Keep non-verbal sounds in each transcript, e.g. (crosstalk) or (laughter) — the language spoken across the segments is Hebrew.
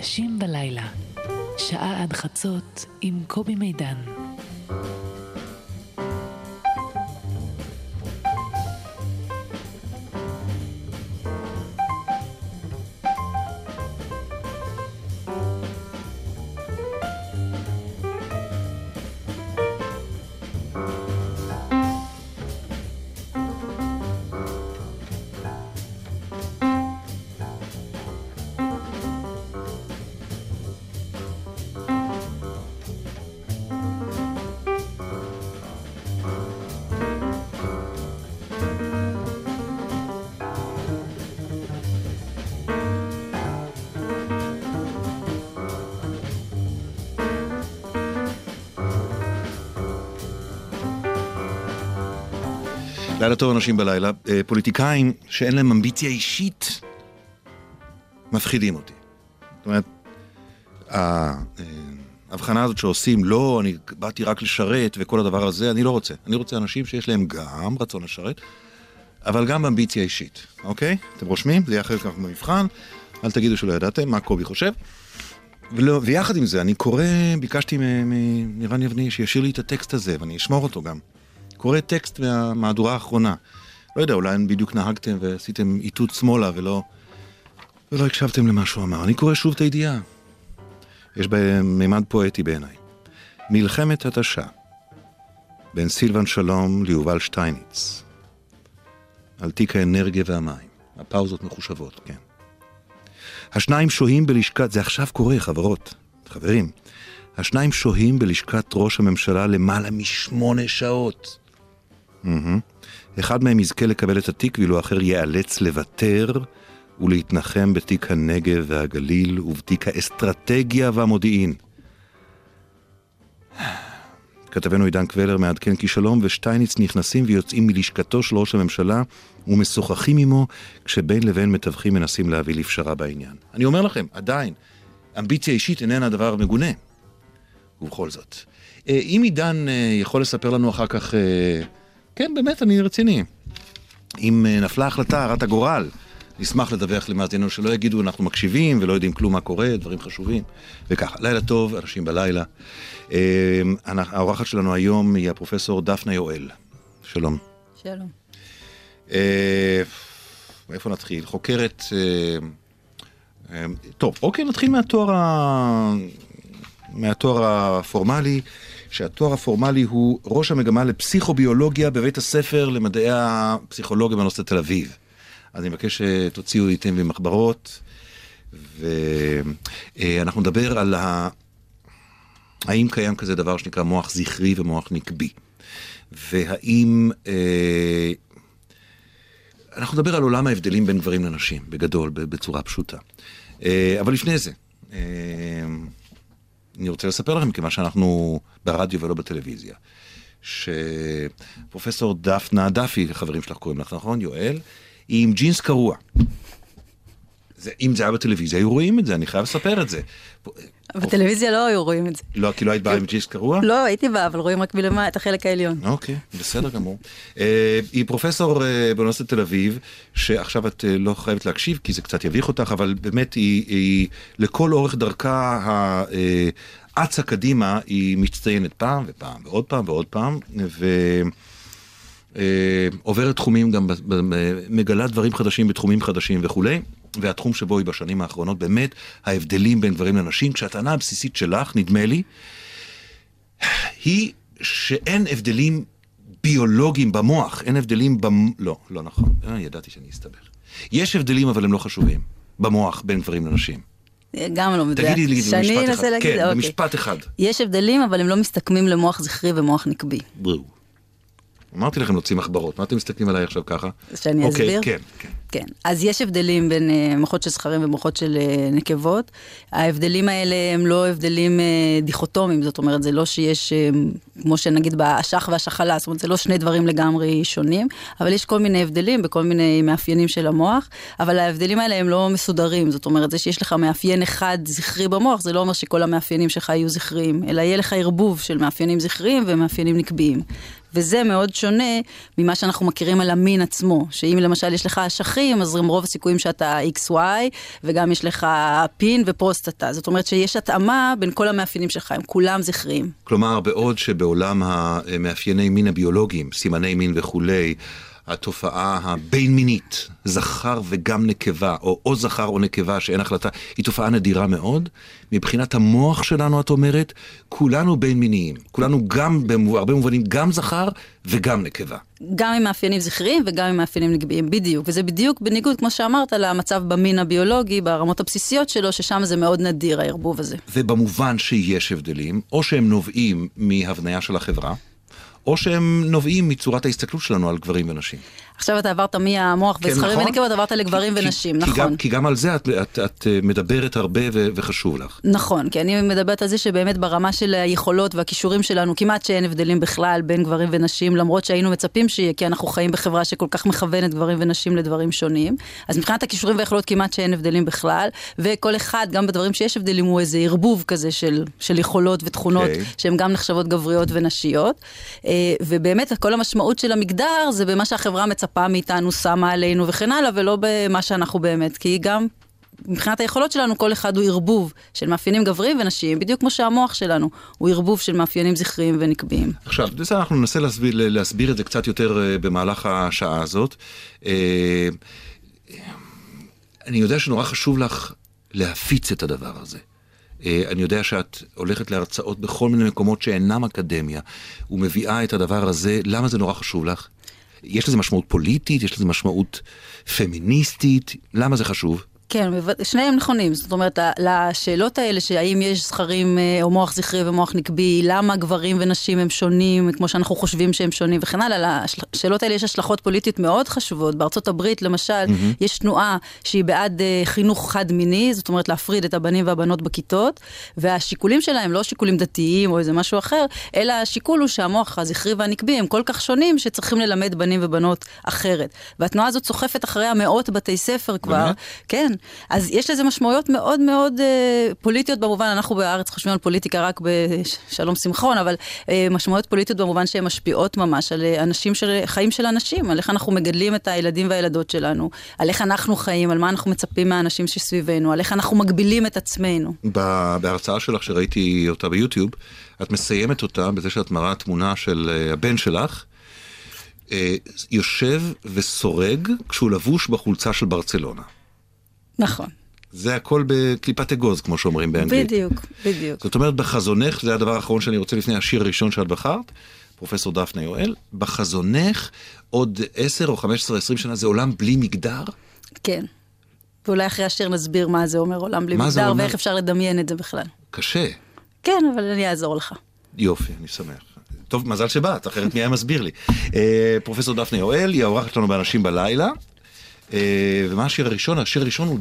אנשים בלילה, שעה עד חצות עם קובי מידן. לילה טוב אנשים בלילה. אה, פוליטיקאים שאין להם אמביציה אישית מפחידים אותי. זאת אומרת, אה, ההבחנה הזאת שעושים, לא, אני באתי רק לשרת וכל הדבר הזה, אני לא רוצה. אני רוצה אנשים שיש להם גם רצון לשרת, אבל גם אמביציה אישית, אוקיי? אתם רושמים? זה יהיה אחרי כך במבחן. אל תגידו שלא ידעתם מה קובי חושב. ולא, ויחד עם זה, אני קורא, ביקשתי מנירן יבני שישאיר לי את הטקסט הזה, ואני אשמור אותו גם. קורא טקסט מהמהדורה האחרונה. לא יודע, אולי בדיוק נהגתם ועשיתם איתות שמאלה ולא, ולא הקשבתם למה שהוא אמר. אני קורא שוב את הידיעה. יש בהם מימד פואטי בעיניי. מלחמת התשה בין סילבן שלום ליובל שטייניץ. על תיק האנרגיה והמים. הפאוזות מחושבות, כן. השניים שוהים בלשכת, זה עכשיו קורה, חברות, חברים. השניים שוהים בלשכת ראש הממשלה למעלה משמונה שעות. Mm-hmm. אחד מהם יזכה לקבל את התיק, ואילו האחר ייאלץ לוותר ולהתנחם בתיק הנגב והגליל ובתיק האסטרטגיה והמודיעין. כתבנו עידן קבלר מעדכן כי שלום ושטייניץ נכנסים ויוצאים מלשכתו של ראש הממשלה ומשוחחים עמו, כשבין לבין מתווכים מנסים להביא לפשרה בעניין. אני אומר לכם, עדיין, אמביציה אישית איננה דבר מגונה. ובכל זאת. אה, אם עידן אה, יכול לספר לנו אחר כך, אה, כן, באמת, אני רציני. אם נפלה החלטה, הרת הגורל, נשמח לדווח למאזיננו שלא יגידו אנחנו מקשיבים ולא יודעים כלום מה קורה, דברים חשובים, וככה. לילה טוב, אנשים בלילה. האורחת שלנו היום היא הפרופסור דפנה יואל. שלום. שלום. מאיפה נתחיל? חוקרת... טוב, אוקיי, נתחיל מהתואר ה... מהתואר הפורמלי, שהתואר הפורמלי הוא ראש המגמה לפסיכוביולוגיה בבית הספר למדעי הפסיכולוגיה באוניברסיטת תל אביב. אז אני מבקש שתוציאו איתם במחברות, ואנחנו נדבר על ה... האם קיים כזה דבר שנקרא מוח זכרי ומוח נקבי, והאם... אה... אנחנו נדבר על עולם ההבדלים בין גברים לנשים, בגדול, בצורה פשוטה. אה, אבל לפני זה, אה... אני רוצה לספר לכם, כיוון שאנחנו ברדיו ולא בטלוויזיה, שפרופסור דפנה דפי, חברים שלך קוראים לך, נכון? יואל, היא עם ג'ינס קרוע. זה, אם זה היה בטלוויזיה, היו רואים את זה, אני חייב לספר את זה. בטלוויזיה לא היו רואים את זה. לא, כי לא היית באה עם ג'ינס קרוע? לא, הייתי באה, אבל רואים רק מלמעלה את החלק העליון. אוקיי, בסדר גמור. אה, היא פרופסור אה, באוניברסיטת תל אביב, שעכשיו את אה, לא חייבת להקשיב, כי זה קצת יביך אותך, אבל באמת היא לכל אורך דרכה אצה קדימה, היא מצטיינת פעם ופעם ועוד פעם ועוד פעם, ועוברת תחומים גם, מגלה דברים חדשים בתחומים חדשים וכולי. והתחום שבו היא בשנים האחרונות, באמת ההבדלים בין גברים לנשים, כשהטענה הבסיסית שלך, נדמה לי, היא שאין הבדלים ביולוגיים במוח, אין הבדלים במ... לא, לא נכון, אה, ידעתי שאני אסתבך. יש הבדלים אבל הם לא חשובים, במוח בין גברים לנשים. גם לא מדויק. תגידי לי במשפט אחד. להגיד, כן, אוקיי. במשפט אחד. יש הבדלים, אבל הם לא מסתכמים למוח זכרי ומוח נקבי. בואו. אמרתי לכם להוציא מחברות, מה אתם מסתכלים עליי עכשיו ככה? שאני אוקיי, אסביר? כן, כן. כן, אז יש הבדלים בין uh, מוחות של זכרים ומוחות של uh, נקבות. ההבדלים האלה הם לא הבדלים uh, דיכוטומיים, זאת אומרת, זה לא שיש, uh, כמו שנגיד באשך והשחלה, זאת אומרת, זה לא שני דברים לגמרי שונים, אבל יש כל מיני הבדלים בכל מיני מאפיינים של המוח, אבל ההבדלים האלה הם לא מסודרים, זאת אומרת, זה שיש לך מאפיין אחד זכרי במוח, זה לא אומר שכל המאפיינים שלך יהיו זכריים, אלא יהיה לך ערבוב של מאפיינים זכריים ומאפיינים נקביים. וזה מאוד שונה ממה שאנחנו מכירים על המין עצמו, שאם למשל יש לך אשכים, אז רוב הסיכויים שאתה XY, וגם יש לך פין ופרוסטטה. זאת אומרת שיש התאמה בין כל המאפיינים שלך, הם כולם זכריים. כלומר, בעוד שבעולם המאפייני מין הביולוגיים, סימני מין וכולי, התופעה הבין-מינית, זכר וגם נקבה, או או זכר או נקבה שאין החלטה, היא תופעה נדירה מאוד. מבחינת המוח שלנו, את אומרת, כולנו בין-מיניים. כולנו גם, בהרבה מובנים, גם זכר וגם נקבה. גם עם מאפיינים זכריים וגם עם מאפיינים נקביים, בדיוק. וזה בדיוק בניגוד, כמו שאמרת, למצב במין הביולוגי, ברמות הבסיסיות שלו, ששם זה מאוד נדיר, הערבוב הזה. ובמובן שיש הבדלים, או שהם נובעים מהבניה של החברה, או שהם נובעים מצורת ההסתכלות שלנו על גברים ונשים. עכשיו אתה עברת מהמוח כן, וזכרים נכון? ונקבות, עברת לגברים כי, ונשים, כי, נכון. כי גם, כי גם על זה את, את, את אה, מדברת הרבה ו, וחשוב לך. נכון, כי אני מדברת על זה שבאמת ברמה של היכולות והכישורים שלנו, כמעט שאין הבדלים בכלל בין גברים ונשים, למרות שהיינו מצפים שיהיה, כי אנחנו חיים בחברה שכל כך מכוונת גברים ונשים לדברים שונים. אז מבחינת הכישורים והיכולות כמעט שאין הבדלים בכלל, וכל אחד, גם בדברים שיש הבדלים, הוא איזה ערבוב כזה של, של יכולות ותכונות, okay. אוקיי. שהן גם נחשבות גבריות ונשיות. אה, ובאמת, כל המשמעות של המגדר זה במה שהחברה מצפה מצפה מאיתנו, שמה עלינו וכן הלאה, ולא במה שאנחנו באמת, כי גם מבחינת היכולות שלנו, כל אחד הוא ערבוב של מאפיינים גבריים ונשיים, בדיוק כמו שהמוח שלנו הוא ערבוב של מאפיינים זכריים ונקביים. עכשיו, בסדר, אנחנו ננסה להסביר, להסביר את זה קצת יותר אה, במהלך השעה הזאת. אה, אני יודע שנורא חשוב לך להפיץ את הדבר הזה. אה, אני יודע שאת הולכת להרצאות בכל מיני מקומות שאינם אקדמיה, ומביאה את הדבר הזה, למה זה נורא חשוב לך? יש לזה משמעות פוליטית, יש לזה משמעות פמיניסטית, למה זה חשוב? כן, שניהם נכונים. זאת אומרת, לשאלות האלה, שהאם יש זכרים אה, או מוח זכרי ומוח נקבי, למה גברים ונשים הם שונים, כמו שאנחנו חושבים שהם שונים וכן הלאה, לשאלות האלה יש השלכות פוליטיות מאוד חשובות. בארצות הברית, למשל, mm-hmm. יש תנועה שהיא בעד uh, חינוך חד-מיני, זאת אומרת להפריד את הבנים והבנות בכיתות, והשיקולים שלהם לא שיקולים דתיים או איזה משהו אחר, אלא השיקול הוא שהמוח הזכרי והנקבי הם כל כך שונים שצריכים ללמד בנים ובנות אחרת. והתנועה הזאת סוחפת אחריה מאות בתי ספר כבר. באמת? כן. אז יש לזה משמעויות מאוד מאוד אה, פוליטיות במובן, אנחנו בארץ חושבים על פוליטיקה רק בשלום שמחון, אבל אה, משמעויות פוליטיות במובן שהן משפיעות ממש על אה, אנשים של, חיים של אנשים, על איך אנחנו מגדלים את הילדים והילדות שלנו, על איך אנחנו חיים, על מה אנחנו מצפים מהאנשים שסביבנו, על איך אנחנו מגבילים את עצמנו. בהרצאה שלך שראיתי אותה ביוטיוב, את מסיימת אותה בזה שאת מראה תמונה של אה, הבן שלך. אה, יושב וסורג כשהוא לבוש בחולצה של ברצלונה. נכון. זה הכל בקליפת אגוז, כמו שאומרים באנגלית. בדיוק, בדיוק. זאת אומרת, בחזונך, זה הדבר האחרון שאני רוצה לפני השיר הראשון שאת בחרת, פרופסור דפנה יואל, בחזונך עוד 10 או 15 או 20 שנה זה עולם בלי מגדר? כן. ואולי אחרי השיר נסביר מה זה אומר עולם בלי מגדר, אומר... ואיך אפשר לדמיין את זה בכלל. קשה. כן, אבל אני אעזור לך. יופי, אני שמח. טוב, מזל שבאת, אחרת מי היה מסביר לי. אה, פרופסור דפנה יואל, היא האורחת שלנו באנשים בלילה. אה, ומה השיר הראשון? השיר הראשון הוא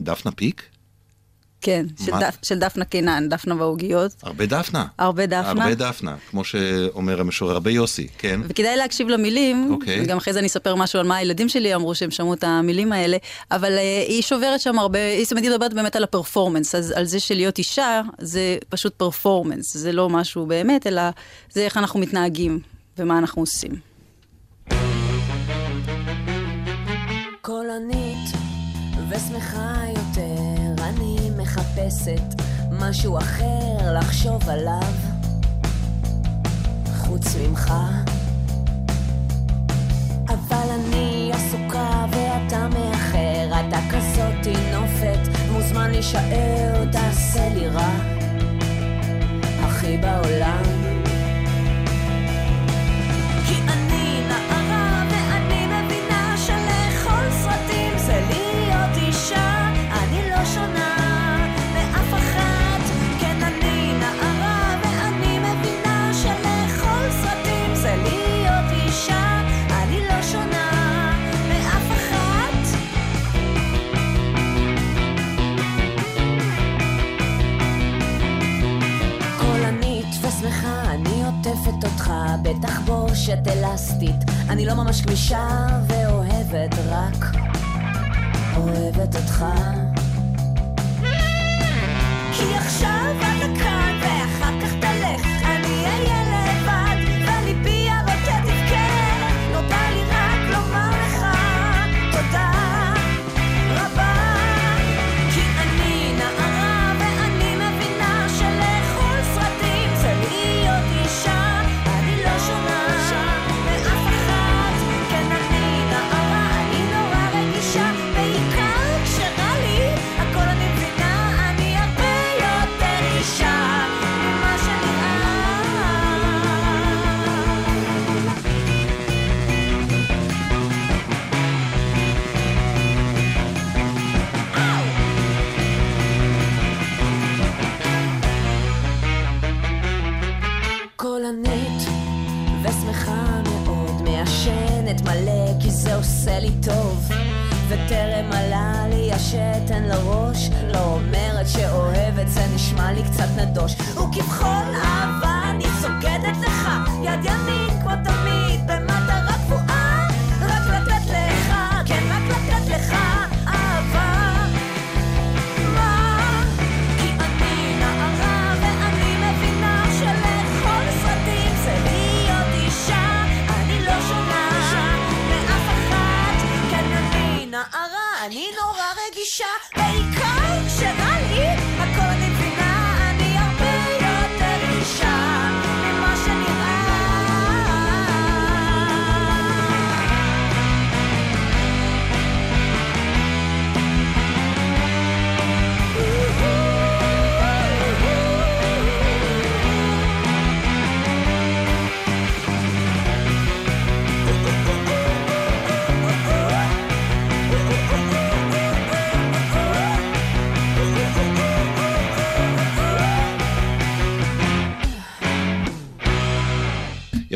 דפנה פיק? כן, של, דפ, של דפנה קינן, דפנה בעוגיות. הרבה דפנה. הרבה דפנה. הרבה דפנה, כמו שאומר המשורר, הרבה יוסי, כן. וכדאי להקשיב למילים, okay. אוקיי. וגם אחרי זה אני אספר משהו על מה הילדים שלי אמרו שהם שמעו את המילים האלה, אבל uh, היא שוברת שם הרבה, היא מדברת באמת על הפרפורמנס, אז על זה שלהיות אישה זה פשוט פרפורמנס, זה לא משהו באמת, אלא זה איך אנחנו מתנהגים ומה אנחנו עושים. קולנית ושמחה יותר, אני מחפשת משהו אחר לחשוב עליו, חוץ ממך. אבל אני עסוקה ואתה מאחר, אתה כזאת נופת, מוזמן להישאר, תעשה לי רע, הכי בעולם. בתחבושת אלסטית אני לא ממש גמישה ואוהבת רק אוהבת אותך. כי עכשיו אתה כאן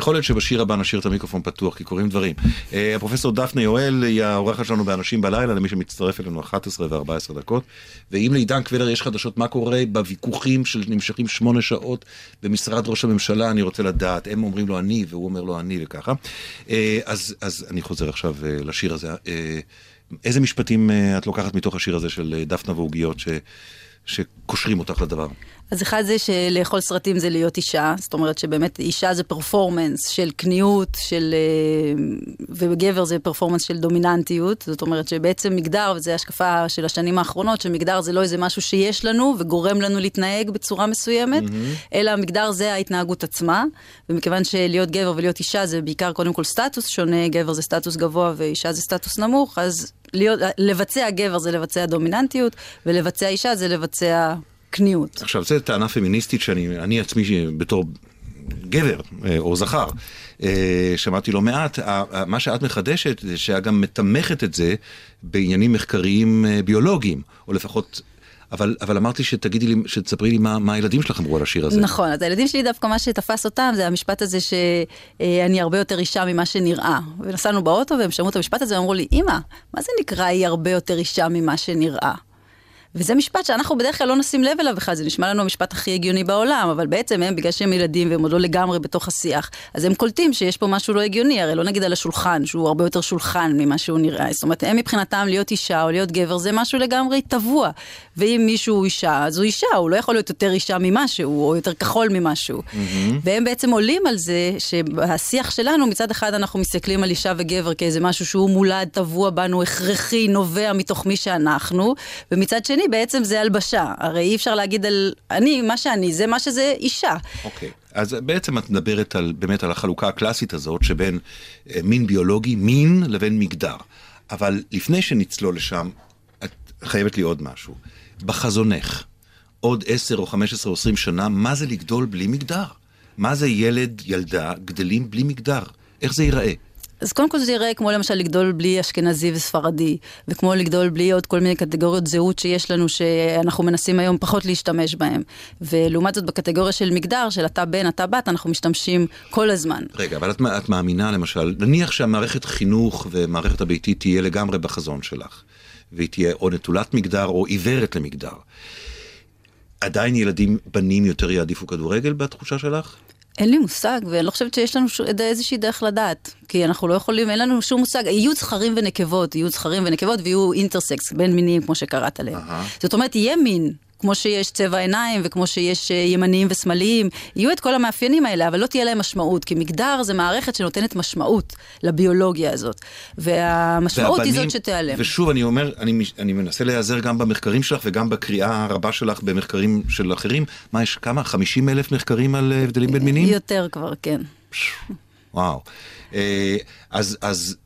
יכול להיות שבשיר הבא נשאיר את המיקרופון פתוח, כי קורים דברים. אה, הפרופסור דפנה יואל היא העורכת שלנו באנשים בלילה, למי שמצטרף אלינו 11 ו-14 דקות. ואם לעידן קבלר יש חדשות, מה קורה בוויכוחים שנמשכים שמונה שעות במשרד ראש הממשלה, אני רוצה לדעת. הם אומרים לו אני, והוא אומר לו אני, וככה. אה, אז, אז אני חוזר עכשיו אה, לשיר הזה. איזה משפטים את לוקחת מתוך השיר הזה של דפנה ועוגיות ש... שקושרים אותך לדבר? אז אחד זה שלאכול סרטים זה להיות אישה, זאת אומרת שבאמת אישה זה פרפורמנס של קניעות, של... אה, וגבר זה פרפורמנס של דומיננטיות, זאת אומרת שבעצם מגדר, וזו השקפה של השנים האחרונות, שמגדר זה לא איזה משהו שיש לנו וגורם לנו להתנהג בצורה מסוימת, mm-hmm. אלא מגדר זה ההתנהגות עצמה, ומכיוון שלהיות גבר ולהיות אישה זה בעיקר קודם כל סטטוס שונה, גבר זה סטטוס גבוה ואישה זה סטטוס נמוך, אז להיות, לבצע גבר זה לבצע דומיננטיות, ולבצע אישה זה לבצע קניעות. עכשיו, זו טענה פמיניסטית שאני אני עצמי בתור גבר אה, או זכר, אה, שמעתי לא מעט, מה שאת מחדשת זה שאת גם מתמכת את זה בעניינים מחקריים אה, ביולוגיים, או לפחות... אבל, אבל אמרתי שתגידי לי, שתספרי לי מה, מה הילדים שלך אמרו על השיר הזה. נכון, אז הילדים שלי דווקא מה שתפס אותם זה המשפט הזה שאני הרבה יותר אישה ממה שנראה. ונסענו באוטו והם שמעו את המשפט הזה ואמרו לי, אמא, מה זה נקרא היא הרבה יותר אישה ממה שנראה? וזה משפט שאנחנו בדרך כלל לא נשים לב אליו בכלל, זה נשמע לנו המשפט הכי הגיוני בעולם, אבל בעצם הם, בגלל שהם ילדים והם עוד לא לגמרי בתוך השיח, אז הם קולטים שיש פה משהו לא הגיוני, הרי לא נגיד על השולחן, שהוא הרבה יותר שולחן ממה שהוא נראה. זאת אומרת, הם מבחינתם להיות אישה או להיות גבר זה משהו לגמרי טבוע. ואם מישהו הוא אישה, אז הוא אישה, הוא לא יכול להיות יותר אישה ממשהו, או יותר כחול ממשהו. Mm-hmm. והם בעצם עולים על זה שבשיח שלנו, מצד אחד אנחנו מסתכלים על אישה וגבר כאיזה משהו שהוא מולד, טבוע בנו, הכרחי, נובע מתוך מי שאנחנו, ומצד שני בעצם זה הלבשה. הרי אי אפשר להגיד על אני, מה שאני, זה מה שזה אישה. אוקיי, אז בעצם את מדברת על, באמת על החלוקה הקלאסית הזאת שבין אה, מין ביולוגי, מין, לבין מגדר. אבל לפני שנצלול לשם, את חייבת לי עוד משהו. בחזונך, עוד 10 או 15 או 20 שנה, מה זה לגדול בלי מגדר? מה זה ילד, ילדה, גדלים בלי מגדר? איך זה ייראה? אז קודם כל זה יראה כמו למשל לגדול בלי אשכנזי וספרדי, וכמו לגדול בלי עוד כל מיני קטגוריות זהות שיש לנו, שאנחנו מנסים היום פחות להשתמש בהן. ולעומת זאת בקטגוריה של מגדר, של אתה בן, אתה בת, אנחנו משתמשים כל הזמן. רגע, אבל את, את מאמינה למשל, נניח שהמערכת חינוך ומערכת הביתית תהיה לגמרי בחזון שלך, והיא תהיה או נטולת מגדר או עיוורת למגדר. עדיין ילדים, בנים יותר יעדיפו כדורגל בתחושה שלך? אין לי מושג, ואני לא חושבת שיש לנו ש... איזושהי דרך לדעת. כי אנחנו לא יכולים, אין לנו שום מושג. יהיו זכרים ונקבות, יהיו זכרים ונקבות ויהיו אינטרסקס, בין מינים, כמו שקראת להם. Uh-huh. זאת אומרת, יהיה מין. כמו שיש צבע עיניים וכמו שיש אה, ימניים ושמאליים, יהיו את כל המאפיינים האלה, אבל לא תהיה להם משמעות, כי מגדר זה מערכת שנותנת משמעות לביולוגיה הזאת, והמשמעות והבנים, היא זאת שתיעלם. ושוב, אני אומר, אני, אני מנסה להיעזר גם במחקרים שלך וגם בקריאה הרבה שלך במחקרים של אחרים. מה, יש כמה? 50 אלף מחקרים על אה, הבדלים בין מינים? יותר כבר, כן. וואו. אה, אז, אז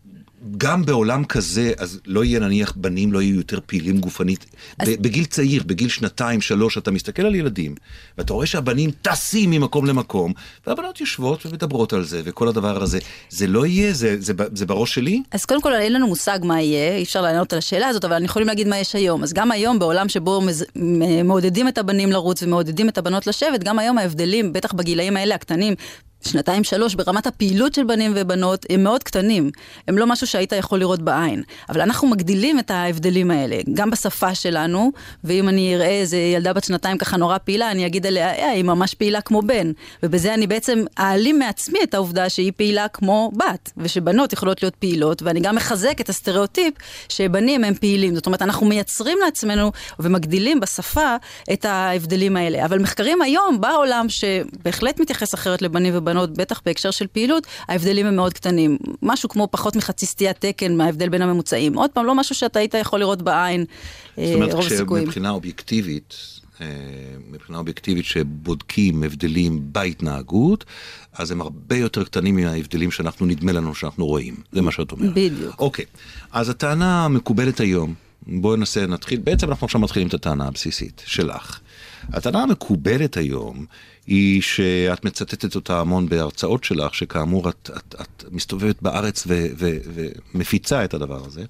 גם בעולם כזה, אז לא יהיה נניח בנים, לא יהיו יותר פעילים גופנית. אז... בגיל צעיר, בגיל שנתיים, שלוש, אתה מסתכל על ילדים, ואתה רואה שהבנים טסים ממקום למקום, והבנות יושבות ומדברות על זה, וכל הדבר הזה. זה לא יהיה, זה, זה, זה, בראש שלי? אז קודם כל, אין לנו מושג מה יהיה, אי אפשר לענות על השאלה הזאת, אבל אנחנו יכולים להגיד מה יש היום. אז גם היום, בעולם שבו מז... מעודדים את הבנים לרוץ ומעודדים את הבנות לשבת, גם היום ההבדלים, בטח בגילאים האלה הקטנים, שנתיים שלוש ברמת הפעילות של בנים ובנות הם מאוד קטנים. הם לא משהו שהיית יכול לראות בעין. אבל אנחנו מגדילים את ההבדלים האלה, גם בשפה שלנו, ואם אני אראה איזה ילדה בת שנתיים ככה נורא פעילה, אני אגיד עליה, אה, היא ממש פעילה כמו בן. ובזה אני בעצם אעלים מעצמי את העובדה שהיא פעילה כמו בת, ושבנות יכולות להיות פעילות, ואני גם מחזק את הסטריאוטיפ שבנים הם פעילים. זאת אומרת, אנחנו מייצרים לעצמנו ומגדילים בשפה את ההבדלים האלה. אבל מחקרים היום בעולם שבהחלט מתייחס אחרת לבנים ובנות, בנות, בטח בהקשר של פעילות, ההבדלים הם מאוד קטנים. משהו כמו פחות מחצי סטיית תקן מההבדל בין הממוצעים. עוד פעם, לא משהו שאתה היית יכול לראות בעין, אה, רוב הסיכויים. זאת אומרת, מבחינה אובייקטיבית, אה, מבחינה אובייקטיבית שבודקים הבדלים בהתנהגות, אז הם הרבה יותר קטנים מההבדלים שאנחנו, נדמה לנו שאנחנו רואים. זה מה שאת אומרת. בדיוק. אוקיי, אז הטענה המקובלת היום, בואי ננסה, נתחיל, בעצם אנחנו עכשיו מתחילים את הטענה הבסיסית שלך. הטענה המקובלת היום היא שאת מצטטת אותה המון בהרצאות שלך, שכאמור את, את, את מסתובבת בארץ ו, ו, ומפיצה את הדבר הזה,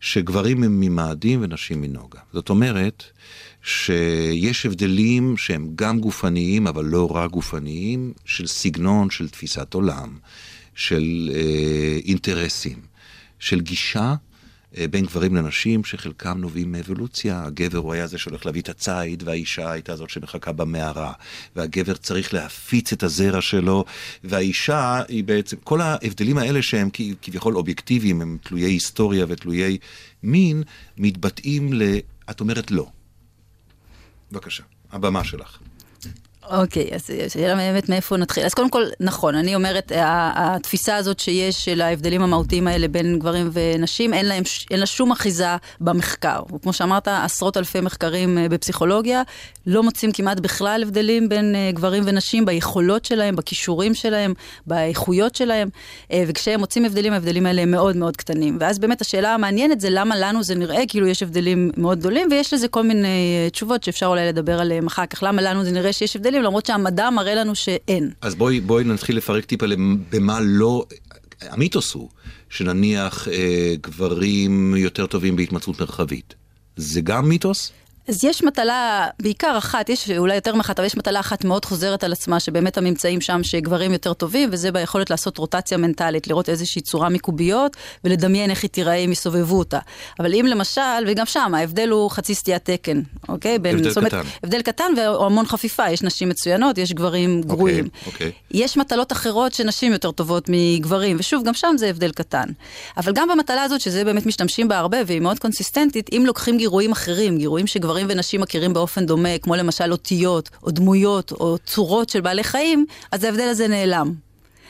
שגברים הם ממאדים ונשים מנוגה. זאת אומרת שיש הבדלים שהם גם גופניים, אבל לא רק גופניים, של סגנון, של תפיסת עולם, של אה, אינטרסים, של גישה בין גברים לנשים, שחלקם נובעים מאבולוציה. הגבר הוא היה זה שהולך להביא את הציד, והאישה הייתה זאת שמחכה במערה. והגבר צריך להפיץ את הזרע שלו, והאישה היא בעצם, כל ההבדלים האלה שהם כביכול אובייקטיביים, הם תלויי היסטוריה ותלויי מין, מתבטאים ל... את אומרת לא. בבקשה, הבמה שלך. אוקיי, אז שאלה באמת מאיפה נתחיל. אז קודם כל, נכון, אני אומרת, התפיסה הזאת שיש של ההבדלים המהותיים האלה בין גברים ונשים, אין, להם, אין לה שום אחיזה במחקר. וכמו שאמרת, עשרות אלפי מחקרים אה, בפסיכולוגיה, לא מוצאים כמעט בכלל הבדלים בין אה, גברים ונשים ביכולות שלהם, בכישורים שלהם, באיכויות שלהם, אה, וכשהם מוצאים הבדלים, ההבדלים האלה הם מאוד מאוד קטנים. ואז באמת השאלה המעניינת זה למה לנו זה נראה כאילו יש הבדלים מאוד גדולים, ויש לזה כל מיני תשובות שאפשר אולי לדבר עליהן אחר כך. למה לנו זה נראה שיש הבדלים? הבדלים, למרות שהמדע מראה לנו שאין. אז בואי, בואי נתחיל לפרק טיפה במה לא... המיתוס הוא שנניח אה, גברים יותר טובים בהתמצאות מרחבית. זה גם מיתוס? אז יש מטלה, בעיקר אחת, יש אולי יותר מאחת, אבל יש מטלה אחת מאוד חוזרת על עצמה, שבאמת הממצאים שם שגברים יותר טובים, וזה ביכולת לעשות רוטציה מנטלית, לראות איזושהי צורה מקוביות, ולדמיין איך היא תיראה אם יסובבו אותה. אבל אם למשל, וגם שם, ההבדל הוא חצי סטיית תקן, אוקיי? בין, הבדל קטן. הבדל קטן והמון חפיפה, יש נשים מצוינות, יש גברים אוקיי, גרועים. אוקיי. יש מטלות אחרות שנשים יותר טובות מגברים, ושוב, גם שם זה הבדל קטן. אבל גם במטלה הזאת, שזה באמת משתמשים בה הרבה, והיא מאוד קונסיסטנטית, אם לוקחים גירויים אחרים, גירויים שגברים גברים ונשים מכירים באופן דומה, כמו למשל אותיות, או דמויות, או צורות של בעלי חיים, אז ההבדל הזה נעלם.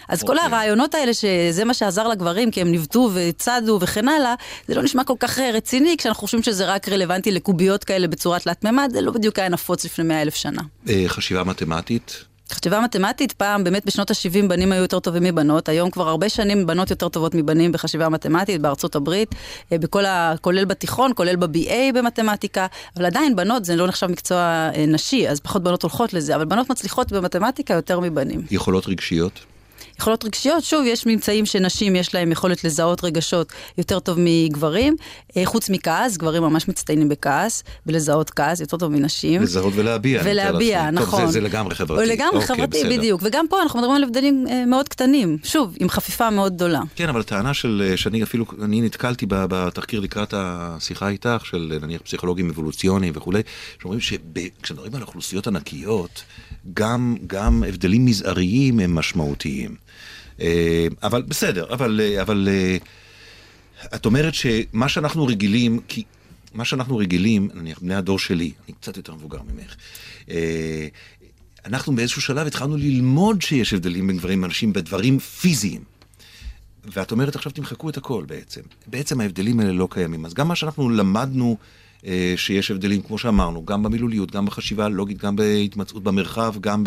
אז okay. כל אוקיי. הרעיונות האלה שזה מה שעזר לגברים, כי הם ניווטו וצדו וכן הלאה, זה לא נשמע כל כך רציני, כשאנחנו חושבים שזה רק רלוונטי לקוביות כאלה בצורת תלת מימד, זה לא בדיוק היה נפוץ לפני מאה אלף שנה. אה, חשיבה מתמטית? חשיבה מתמטית, פעם באמת בשנות ה-70 בנים היו יותר טובים מבנות, היום כבר הרבה שנים בנות יותר טובות מבנים בחשיבה מתמטית בארצות הברית, אה, בכל ה... כולל בתיכון, כולל ב-BA במתמטיקה, אבל עדיין בנות זה לא נחשב מקצוע אה, נשי, אז פחות בנות הולכות לזה, אבל בנות מצליחות במתמטיקה יותר מבנים. יכולות רגשיות? יכולות רגשיות, שוב, יש ממצאים שנשים יש להם יכולת לזהות רגשות יותר טוב מגברים. אה, חוץ מכעס, גברים ממש מצטיינים בכעס, ולזהות כעס יותר טוב מנשים. לזהות ולהביע. ולהביע, נכון. טוב, זה, זה לגמרי חברתי. לגמרי אוקיי, חברתי, בסדר. בדיוק. וגם פה אנחנו מדברים על הבדלים אה, מאוד קטנים, שוב, עם חפיפה מאוד גדולה. כן, אבל הטענה של, אה, שאני אפילו, אני נתקלתי בתחקיר לקראת השיחה איתך, של נניח פסיכולוגים אבולוציוניים וכולי, שאומרים שכשמדברים על אוכלוסיות ענקיות, גם, גם הבדלים מזעריים הם משמעותיים. אה, אבל בסדר, אבל, אה, אבל אה, את אומרת שמה שאנחנו רגילים, כי מה שאנחנו רגילים, נניח בני הדור שלי, אני קצת יותר מבוגר ממך, אנחנו באיזשהו שלב התחלנו ללמוד שיש הבדלים בין גברים ואנשים בדברים פיזיים. ואת אומרת עכשיו תמחקו את הכל בעצם. בעצם ההבדלים האלה לא קיימים. אז גם מה שאנחנו למדנו שיש הבדלים, כמו שאמרנו, גם במילוליות, גם בחשיבה הלוגית, גם בהתמצאות במרחב, גם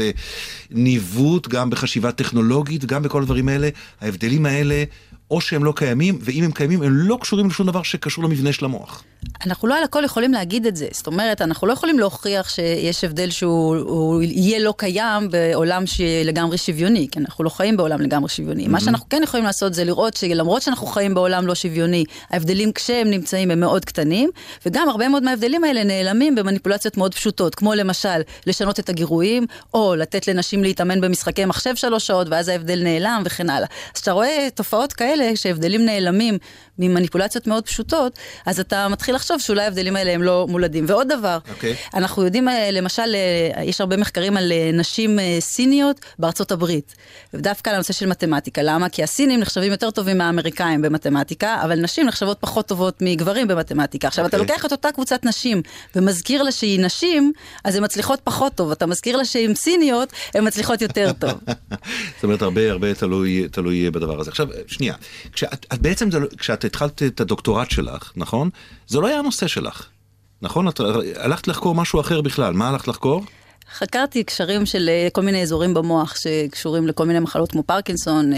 בניווט, גם בחשיבה טכנולוגית, גם בכל הדברים האלה. ההבדלים האלה או שהם לא קיימים, ואם הם קיימים, הם לא קשורים לשום דבר שקשור למבנה של המוח. אנחנו לא על הכל יכולים להגיד את זה. זאת אומרת, אנחנו לא יכולים להוכיח שיש הבדל שהוא יהיה לא קיים בעולם שלגמרי שוויוני, כי אנחנו לא חיים בעולם לגמרי שוויוני. Mm-hmm. מה שאנחנו כן יכולים לעשות זה לראות שלמרות שאנחנו חיים בעולם לא שוויוני, ההבדלים כשהם נמצאים הם מאוד קטנים, וגם הרבה מאוד מההבדלים האלה נעלמים במניפולציות מאוד פשוטות, כמו למשל לשנות את הגירויים, או לתת לנשים להתאמן במשחקי מחשב שלוש שעות, ואז ההבדל נעלם וכן הלאה. אז כשאתה רואה תופעות כאלה, שהבדלים נעלמים ממניפולציות מאוד פשוטות, אז אתה מתחיל לחשוב שאולי ההבדלים האלה הם לא מולדים. ועוד דבר, okay. אוקיי. אנחנו יודעים, אה, למשל, אה, יש הרבה מחקרים על אה, נשים סיניות בארצות הברית, ודווקא על הנושא של מתמטיקה. למה? כי הסינים נחשבים יותר טובים מהאמריקאים במתמטיקה, אבל נשים נחשבות פחות טובות מגברים במתמטיקה. עכשיו, okay. אתה אוקיי. לוקח את אותה קבוצת נשים ומזכיר לה שהיא נשים, אז הן מצליחות פחות טוב. אתה מזכיר לה שהן סיניות, הן מצליחות יותר טוב. (laughs) זאת אומרת, הרבה הרבה תלוי, תלוי בדבר הזה. עכשיו, שנייה, כשאת, את בעצם, לא, כשאת התחלת את הדוקטורט שלך, נכון? זה לא היה הנושא שלך, נכון? את הלכת לחקור משהו אחר בכלל, מה הלכת לחקור? חקרתי קשרים של אה, כל מיני אזורים במוח שקשורים לכל מיני מחלות כמו פרקינסון, אה,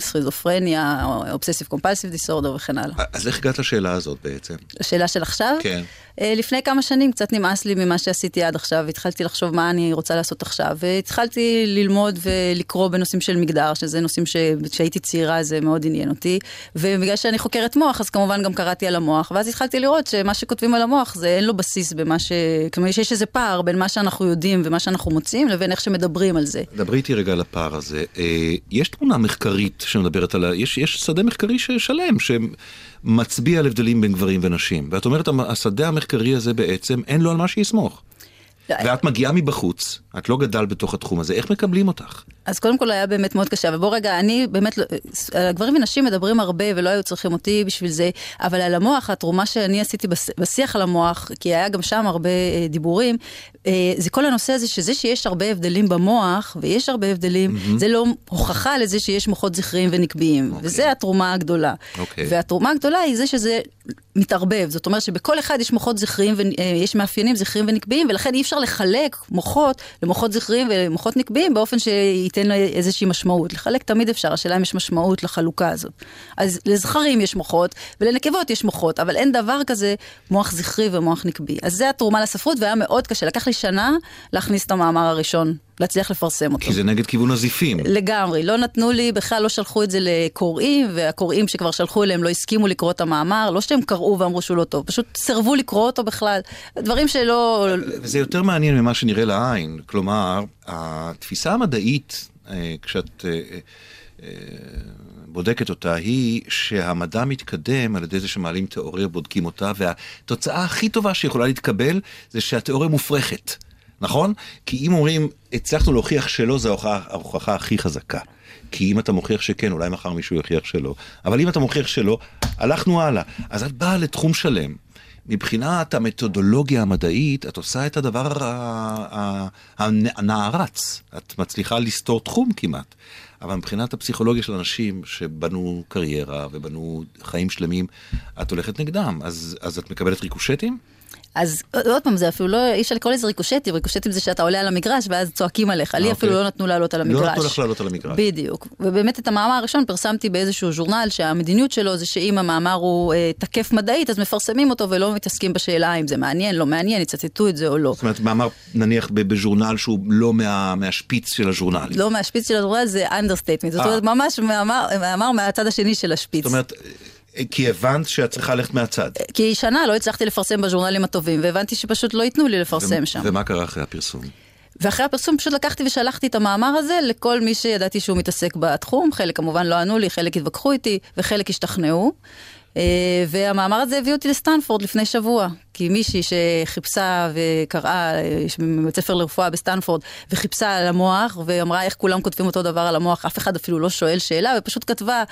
סכיזופרניה, אובססיב קומפלסיב דיסורדר וכן הלאה. אז איך הגעת לשאלה הזאת בעצם? לשאלה של עכשיו? כן. אה, לפני כמה שנים קצת נמאס לי ממה שעשיתי עד עכשיו, התחלתי לחשוב מה אני רוצה לעשות עכשיו, והתחלתי ללמוד ולקרוא בנושאים של מגדר, שזה נושאים שכשהייתי צעירה זה מאוד עניין אותי, ובגלל שאני חוקרת מוח, אז כמובן גם קראתי על המוח, ואז התחלתי לראות שמה שכותבים על המוח זה אין לו בסיס במה ש... כלומר שיש איזה פער בין מה שאנחנו יודעים ומה שאנחנו מוצאים לבין איך שמדברים על זה. דברי איתי רגע על הפער הזה. אה, יש תמונה מחקרית שמדברת על ה... יש, יש שדה מחקרי שלם, ש... מצביע על הבדלים בין גברים ונשים. ואת אומרת, השדה המחקרי הזה בעצם, אין לו על מה שיסמוך. לא, ואת מגיעה מבחוץ, את לא גדל בתוך התחום הזה, איך מקבלים אותך? אז קודם כל היה באמת מאוד קשה, ובוא רגע, אני באמת, לא, גברים ונשים מדברים הרבה ולא היו צריכים אותי בשביל זה, אבל על המוח, התרומה שאני עשיתי בשיח על המוח, כי היה גם שם הרבה אה, דיבורים, אה, זה כל הנושא הזה שזה שיש הרבה הבדלים במוח, ויש הרבה הבדלים, mm-hmm. זה לא הוכחה לזה שיש מוחות זכריים ונקביים, okay. אוקיי. וזה התרומה הגדולה. Okay. אוקיי. והתרומה הגדולה היא זה שזה מתערבב, זאת אומרת שבכל אחד יש מוחות זכריים ויש אה, מאפיינים זכריים ונקביים, ולכן אי אפשר לחלק מוחות למוחות זכריים ולמוחות נקביים באופן שייתן לו איזושהי משמעות. לחלק תמיד אפשר, השאלה אם יש משמעות לחלוקה הזאת. אז לזכרים יש מוחות ולנקבות יש מוחות, אבל אין דבר כזה מוח זכרי ומוח נקבי. אז זה התרומה לספרות והיה מאוד קשה, לקח לי שנה להכניס את המאמר הראשון להצליח לפרסם אותו. כי זה נגד כיוון הזיפים. לגמרי, לא נתנו לי, בכלל לא שלחו את זה לקוראים, והקוראים שכבר שלחו אליהם לא הסכימו לקרוא את המאמר, לא שהם קראו ואמרו שהוא לא טוב, פשוט סירבו לקרוא אותו בכלל. דברים שלא... וזה יותר מעניין ממה שנראה לעין, כלומר, התפיסה המדעית, אה, כשאת... אה, אה, בודקת אותה היא שהמדע מתקדם על ידי זה שמעלים תיאוריה, בודקים אותה, והתוצאה הכי טובה שיכולה להתקבל זה שהתיאוריה מופרכת. נכון? כי אם אומרים, הצלחנו להוכיח שלא, זו ההוכחה הכי חזקה. כי אם אתה מוכיח שכן, אולי מחר מישהו יוכיח שלא. אבל אם אתה מוכיח שלא, הלכנו הלאה. אז את באה לתחום שלם. מבחינת המתודולוגיה המדעית, את עושה את הדבר הנערץ. את מצליחה לסתור תחום כמעט. אבל מבחינת הפסיכולוגיה של אנשים שבנו קריירה ובנו חיים שלמים, את הולכת נגדם. אז, אז את מקבלת ריקושטים? אז עוד פעם, זה אפילו לא, אי אפשר לקרוא לזה ריקושטים, ריקושטים זה שאתה עולה על המגרש ואז צועקים עליך, לי אפילו אוקיי. לא נתנו לעלות על המגרש. לא נתנו לך לעלות על המגרש. בדיוק. ובאמת את המאמר הראשון פרסמתי באיזשהו ז'ורנל שהמדיניות שלו זה שאם המאמר הוא אה, תקף מדעית, אז מפרסמים אותו ולא מתעסקים בשאלה אם זה מעניין, לא מעניין, יצטטו את זה או לא. זאת אומרת, מאמר נניח בז'ורנל שהוא לא מה, מהשפיץ של הז'ורנל. לא מהשפיץ של הז'ורנל זה understatement, זאת אומרת ממש מאמר, מאמר מהצד השני של השפיץ. זאת אומרת, כי הבנת שאת צריכה ללכת מהצד. כי שנה לא הצלחתי לפרסם בז'ורנלים הטובים, והבנתי שפשוט לא ייתנו לי לפרסם שם. ומה קרה אחרי הפרסום? ואחרי הפרסום פשוט לקחתי ושלחתי את המאמר הזה לכל מי שידעתי שהוא מתעסק בתחום, חלק כמובן לא ענו לי, חלק התווכחו איתי וחלק השתכנעו. אה, והמאמר הזה הביא אותי לסטנפורד לפני שבוע, כי מישהי שחיפשה וקראה בבית ספר לרפואה בסטנפורד, וחיפשה על המוח, ואמרה איך כולם כותבים אותו דבר על המוח, אף אחד אפילו לא שואל שאלה, ופשוט כתבה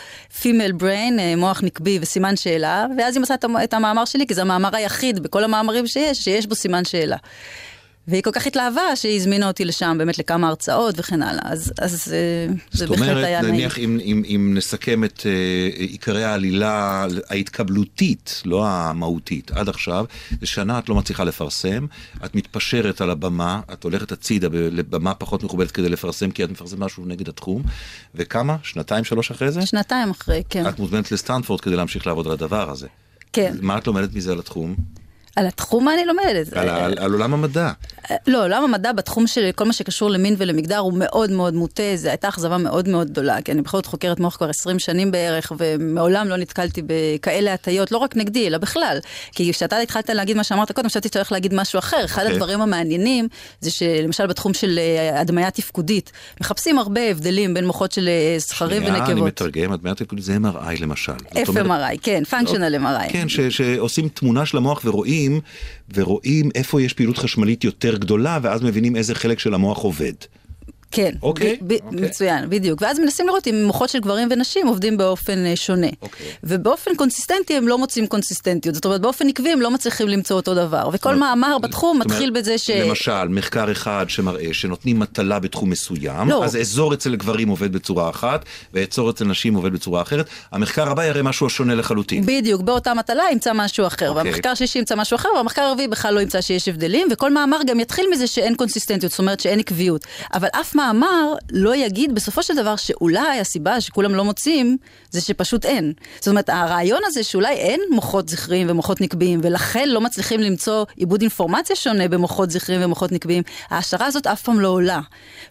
female brain, אה, מוח נקבי וסימן שאלה, ואז היא מצאה את המאמר שלי, כי זה המאמר היחיד בכל המאמרים שיש, שיש בו סימן שאלה. והיא כל כך התלהבה שהיא הזמינה אותי לשם באמת לכמה הרצאות וכן הלאה, אז, אז אה, זה זאת בהחלט אומרת, היה נעים. נניח אם, אם, אם נסכם את אה, עיקרי העלילה ההתקבלותית, לא המהותית, עד עכשיו, זה שנה את לא מצליחה לפרסם, את מתפשרת על הבמה, את הולכת הצידה לבמה פחות מכובדת כדי לפרסם, כי את מפרסמת משהו נגד התחום, וכמה? שנתיים, שלוש אחרי זה? שנתיים אחרי, כן. את מוזמנת לסטנפורד כדי להמשיך לעבוד על הדבר הזה. כן. מה את לומדת מזה על התחום? על התחום מה אני לומדת? על, על, על עולם המדע. לא, עולם המדע בתחום של כל מה שקשור למין ולמגדר הוא מאוד מאוד מוטה, זו הייתה אכזבה מאוד מאוד גדולה, כי אני בכל זאת חוקרת מוח כבר 20 שנים בערך, ומעולם לא נתקלתי בכאלה הטיות, לא רק נגדי, אלא בכלל. כי כשאתה התחלת להגיד מה שאמרת קודם, חשבתי שאתה הולך להגיד משהו אחר. אחד אוקיי. הדברים המעניינים זה שלמשל בתחום של אה, הדמיה תפקודית, מחפשים הרבה הבדלים בין מוחות של אה, זכרים שנייה, אני ונקבות. מתרגם, הדמיה תפקודית זה MRI למשל. זאת אומרת- FMRI, כן, functional MRI. כן, ש, שעושים תמונה של המוח ורואים, ורואים איפה יש פעילות חשמלית יותר גדולה, ואז מבינים איזה חלק של המוח עובד. כן, אוקיי, ב- ב- אוקיי. מצוין, בדיוק. ואז מנסים לראות אם מוחות של גברים ונשים עובדים באופן אה, שונה. אוקיי. ובאופן קונסיסטנטי הם לא מוצאים קונסיסטנטיות. זאת אומרת, באופן עקבי הם לא מצליחים למצוא אותו דבר. וכל מאמר בתחום מתחיל בזה ש... למשל, מחקר אחד שמראה שנותנים מטלה בתחום מסוים, לא. אז אזור אצל גברים עובד בצורה אחת, ואזור אצל נשים עובד בצורה אחרת. המחקר הבא יראה משהו שונה לחלוטין. בדיוק, באותה מטלה ימצא משהו אחר, אוקיי. והמחקר השלישי ימצא משהו אחר, והמחקר הרביעי בכלל לא ימצא שיש הבדלים, וכל מאמר גם יתחיל מזה שאין קונסיסטנטיות, זאת אומרת שאין עקביות. אבל אף מאמר לא יגיד בסופו של דבר שאולי הסיבה שכולם לא מוצאים, זה שפשוט אין. זאת אומרת, הרעיון הזה שאולי אין מוחות זכריים ומוחות נקביים, ולכן לא מצליחים למצוא עיבוד אינפורמציה שונה במוחות זכריים ומוחות נקביים, ההשערה הזאת אף פעם לא עולה.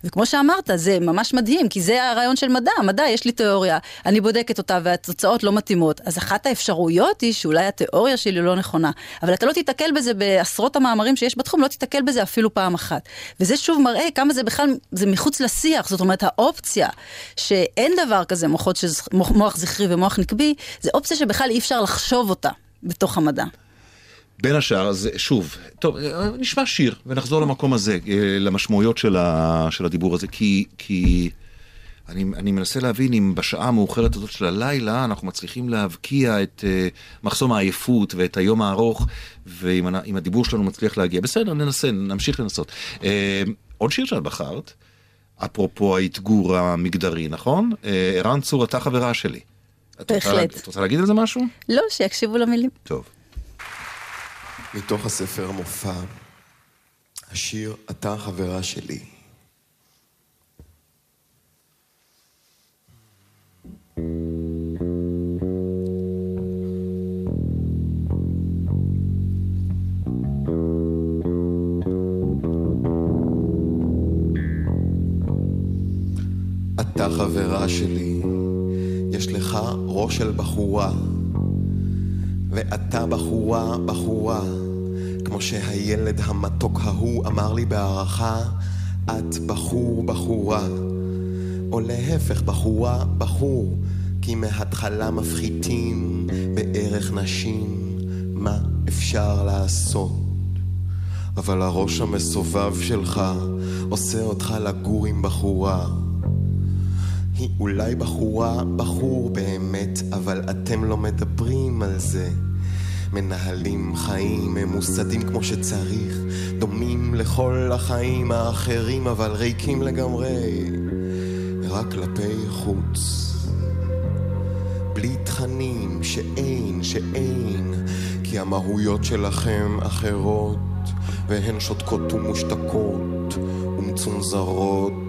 וכמו שאמרת, זה ממש מדהים, כי זה הרעיון של מדע. מדע, יש לי תיאוריה, אני בודקת אותה והתוצאות לא מתאימות. אז אחת האפשרויות היא שאולי התיאוריה שלי לא נכונה. אבל אתה לא תיתקל בזה בעשרות המאמרים שיש בתחום, לא תיתקל בזה אפילו פעם אחת. וזה שוב מראה כמה זה בכלל, זה מחוץ לשיח. זאת אומרת, האופציה שאין דבר כזה מוחות מוח, זכרי ומוח נקבי, זה אופציה שבכלל אי אפשר לחשוב אותה בתוך המדע. בין השאר, אז שוב, טוב, נשמע שיר ונחזור למקום הזה, אה, למשמעויות של, ה, של הדיבור הזה, כי, כי אני, אני מנסה להבין אם בשעה המאוחרת הזאת של הלילה אנחנו מצליחים להבקיע את uh, מחסום העייפות ואת היום הארוך, ואם הדיבור שלנו מצליח להגיע. בסדר, ננסה, נמשיך לנסות. Uh, עוד שיר שאת בחרת, אפרופו האתגור המגדרי, נכון? אה, ערן צור, אתה חברה שלי. את רוצה- בהחלט. את רוצה להגיד על זה משהו? לא, שיקשיבו למילים. טוב. מתוך הספר מופע, השיר "אתה חברה שלי". חברה שלי, יש לך ראש של בחורה, ואתה בחורה, בחורה, כמו שהילד המתוק ההוא אמר לי בהערכה, את בחור, בחורה, או להפך, בחורה, בחור, כי מההתחלה מפחיתים בערך נשים, מה אפשר לעשות? אבל הראש המסובב שלך עושה אותך לגור עם בחורה. היא אולי בחורה, בחור באמת, אבל אתם לא מדברים על זה. מנהלים חיים ממוסדים כמו שצריך, דומים לכל החיים האחרים, אבל ריקים לגמרי, רק כלפי חוץ. בלי תכנים שאין, שאין, כי המהויות שלכם אחרות, והן שותקות ומושתקות ומצונזרות.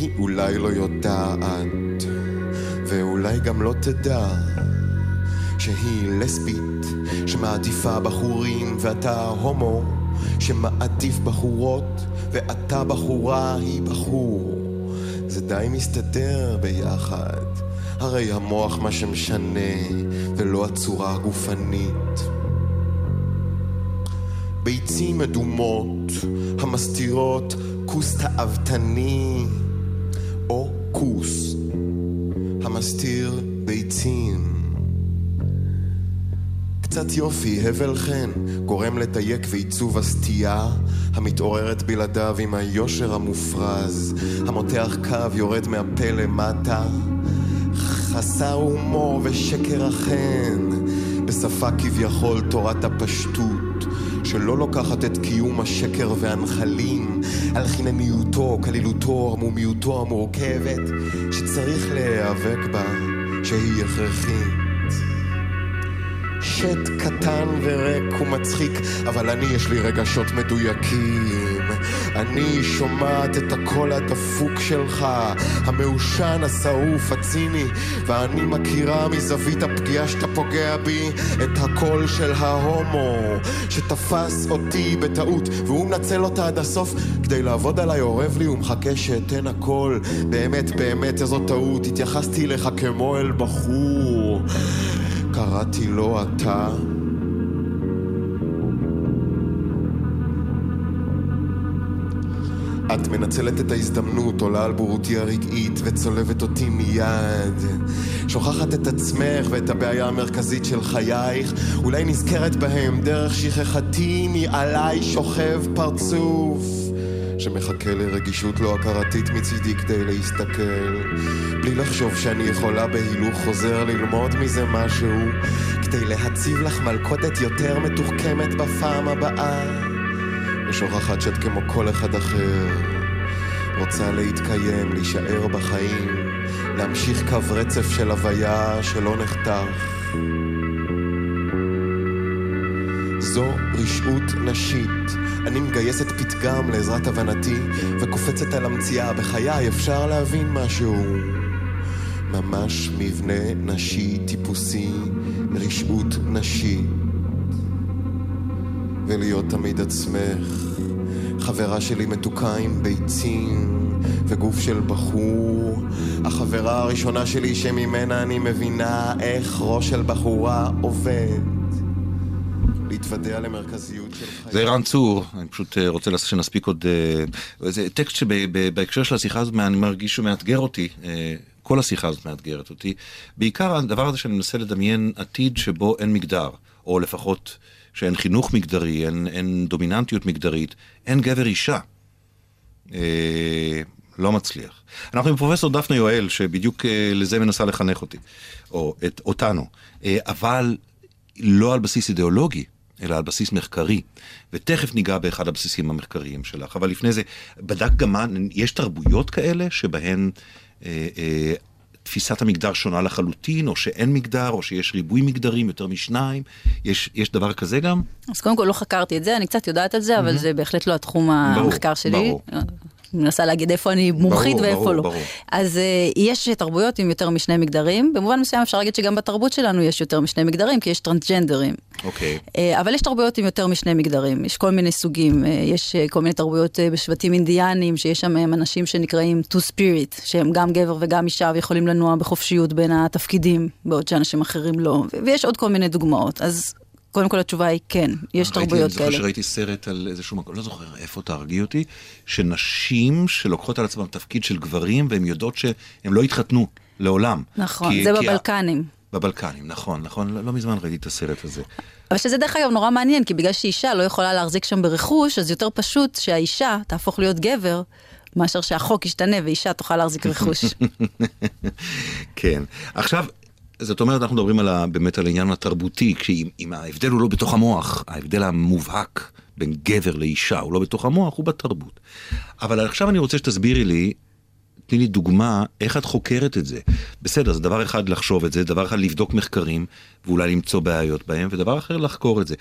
היא אולי לא יודעת, ואולי גם לא תדע, שהיא לסבית, שמעדיפה בחורים, ואתה הומו, שמעדיף בחורות, ואתה בחורה, היא בחור. זה די מסתדר ביחד, הרי המוח מה שמשנה, ולא הצורה הגופנית. ביצים אדומות המסתירות כוס תאוותני או כוס המסתיר ביצים. קצת יופי, הבל חן, גורם לדייק ועיצוב הסטייה המתעוררת בלעדיו עם היושר המופרז, המותח קו יורד מהפה למטה, חסר הומור ושקר החן, בשפה כביכול תורת הפשטות, שלא לוקחת את קיום השקר והנחלים על חינניותו, כלילותו, עמומיותו המורכבת, שצריך להיאבק בה, שהיא הכרחית. שט קטן וריק ומצחיק, אבל אני יש לי רגשות מדויקים. אני שומעת את הקול הדפוק שלך, המעושן, השרוף, הציני, ואני מכירה מזווית הפגיעה שאתה פוגע בי את הקול של ההומו, שתפס אותי בטעות, והוא מנצל אותה עד הסוף כדי לעבוד עליי, אורב לי ומחכה שאתן הכל. באמת, באמת, איזו טעות, התייחסתי אליך כמו אל בחור. קראתי לו אתה. את מנצלת את ההזדמנות, עולה על בורותי הרגעית וצולבת אותי מיד. שוכחת את עצמך ואת הבעיה המרכזית של חייך, אולי נזכרת בהם דרך שכחתי מעליי שוכב פרצוף. שמחכה לרגישות לא הכרתית מצידי כדי להסתכל בלי לחשוב שאני יכולה בהילוך חוזר ללמוד מזה משהו כדי להציב לך מלכודת יותר מתוחכמת בפעם הבאה ושוכחת שאת כמו כל אחד אחר רוצה להתקיים, להישאר בחיים להמשיך קו רצף של הוויה שלא נחתך זו רשעות נשית. אני מגייסת פתגם לעזרת הבנתי, וקופצת על המציאה. בחיי אפשר להבין משהו. ממש מבנה נשי טיפוסי, רשעות נשית. ולהיות תמיד עצמך. חברה שלי מתוקה עם ביצים וגוף של בחור. החברה הראשונה שלי שממנה אני מבינה איך ראש של בחורה עובד. זה ערן צור, אני פשוט אה, רוצה שנספיק עוד... אה, זה טקסט שבהקשר של השיחה הזאת אני מרגיש שהוא מאתגר אותי. אה, כל השיחה הזאת מאתגרת אותי. בעיקר הדבר הזה שאני מנסה לדמיין עתיד שבו אין מגדר, או לפחות שאין חינוך מגדרי, אין, אין דומיננטיות מגדרית, אין גבר אישה. אה, לא מצליח. אנחנו עם פרופסור דפנה יואל, שבדיוק אה, לזה מנסה לחנך אותי, או את, אותנו, אה, אבל לא על בסיס אידיאולוגי, אלא על בסיס מחקרי. ותכף ניגע באחד הבסיסים המחקריים שלך. אבל לפני זה, בדק גם מה, יש תרבויות כאלה שבהן אה, אה, תפיסת המגדר שונה לחלוטין, או שאין מגדר, או שיש ריבוי מגדרים, יותר משניים? יש, יש דבר כזה גם? אז קודם כל לא חקרתי את זה, אני קצת יודעת על זה, אבל. זה בהחלט לא התחום ברור, המחקר שלי. ברור. מנסה להגיד איפה אני מומחית ברור, ואיפה ברור, לא. ברור. אז uh, יש תרבויות עם יותר משני מגדרים, במובן מסוים אפשר להגיד שגם בתרבות שלנו יש יותר משני מגדרים, כי יש טרנסג'נדרים. אוקיי. Uh, אבל יש תרבויות עם יותר משני מגדרים, יש כל מיני סוגים, uh, יש uh, כל מיני תרבויות uh, בשבטים אינדיאנים, שיש שם uh, אנשים שנקראים two spirit, שהם גם גבר וגם אישה ויכולים לנוע בחופשיות בין התפקידים, בעוד שאנשים אחרים לא, ויש עוד כל מיני דוגמאות. אז קודם כל התשובה היא כן, יש תרבויות כאלה. אני זוכר שראיתי סרט על איזשהו מקום, לא זוכר איפה תהרגי אותי, שנשים שלוקחות על עצמן תפקיד של גברים והן יודעות שהן לא יתחתנו לעולם. נכון, כי, זה כי בבלקנים. בבלקנים, נכון, נכון, לא, לא מזמן ראיתי את הסרט הזה. אבל שזה דרך אגב נורא מעניין, כי בגלל שאישה לא יכולה להחזיק שם ברכוש, אז יותר פשוט שהאישה תהפוך להיות גבר, מאשר שהחוק ישתנה ואישה תוכל להחזיק רכוש. (laughs) כן. עכשיו, זאת אומרת, אנחנו מדברים על ה, באמת על העניין התרבותי, כשאם ההבדל הוא לא בתוך המוח, ההבדל המובהק בין גבר לאישה הוא לא בתוך המוח, הוא בתרבות. אבל עכשיו אני רוצה שתסבירי לי, תני לי דוגמה, איך את חוקרת את זה. בסדר, זה דבר אחד לחשוב את זה, דבר אחד לבדוק מחקרים, ואולי למצוא בעיות בהם, ודבר אחר לחקור את זה.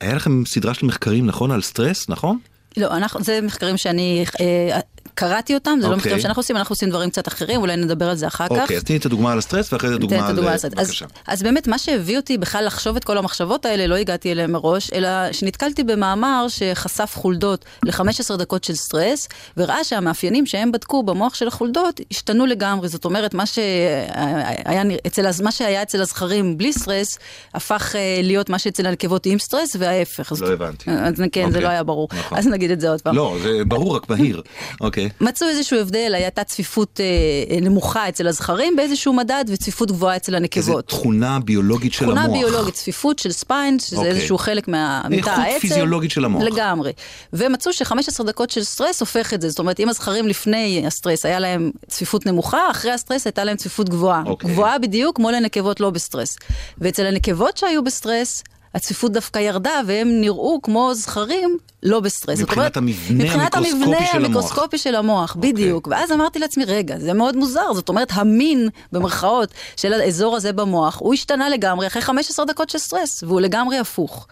היה לכם סדרה של מחקרים, נכון? על סטרס, נכון? לא, אנחנו, זה מחקרים שאני אה, קראתי אותם, זה okay. לא מחקרים אוקיי. שאנחנו עושים, אנחנו עושים דברים קצת אחרים, אולי נדבר על זה אחר כך. אוקיי, אז תני את הדוגמה על הסטרס ואחרי זה דוגמה על... בבקשה. אז, אז באמת, מה שהביא אותי בכלל לחשוב את כל המחשבות האלה, לא הגעתי אליהם מראש, אלא שנתקלתי במאמר שחשף חולדות ל-15 דקות של סטרס, וראה שהמאפיינים שהם בדקו במוח של החולדות השתנו לגמרי. זאת אומרת, מה שהיה אצל, מה שהיה אצל הזכרים בלי סטרס, הפך אה, להיות מה שאצל הנקבות עם סטרס, וההפך. לא הבנתי. אז כן, okay. זה אוקיי. לא היה ברור. נכון. אז נגיד את זה עוד פעם. לא, זה ברור, רק בהיר. (laughs) אוקיי. Okay. מצאו איזשהו הבדל, הייתה צפיפות אה, נמוכה אצל הזכרים באיזשהו מדד, וצפיפות גבוהה אצל הנקבות. איזה תכונה ביולוגית של תכונה המוח. תכונה ביולוגית, צפיפות של spine, שזה. אוקיי. איזשהו חלק מתא העצב. איכות פיזיולוגית של המוח. לגמרי. ומצאו ש-15 דקות של סטרס הופך את זה. זאת אומרת, אם הזכרים לפני הסטרס היה להם צפיפות נמוכה, אחרי הסטרס הייתה להם צפיפות גבוהה. אוקיי. גבוהה בדיוק כמו לנקבות לא בסטרס. ואצל הנקבות שהיו בסטרס, הצפיפות דווקא ירדה והם נראו כמו זכרים לא בסטרס. מבחינת המבנה מבחינת המיקרוסקופי המבנה של המוח. המיקרוסקופי של המוח, אוקיי. בדיוק. ואז אמרתי לעצמי, רגע, זה מאוד מוזר, זאת אומרת, המין, במרכאות, של האזור הזה במוח, הוא השתנה לגמרי אחרי 15 דקות של סטרס, והוא לגמרי הפוך.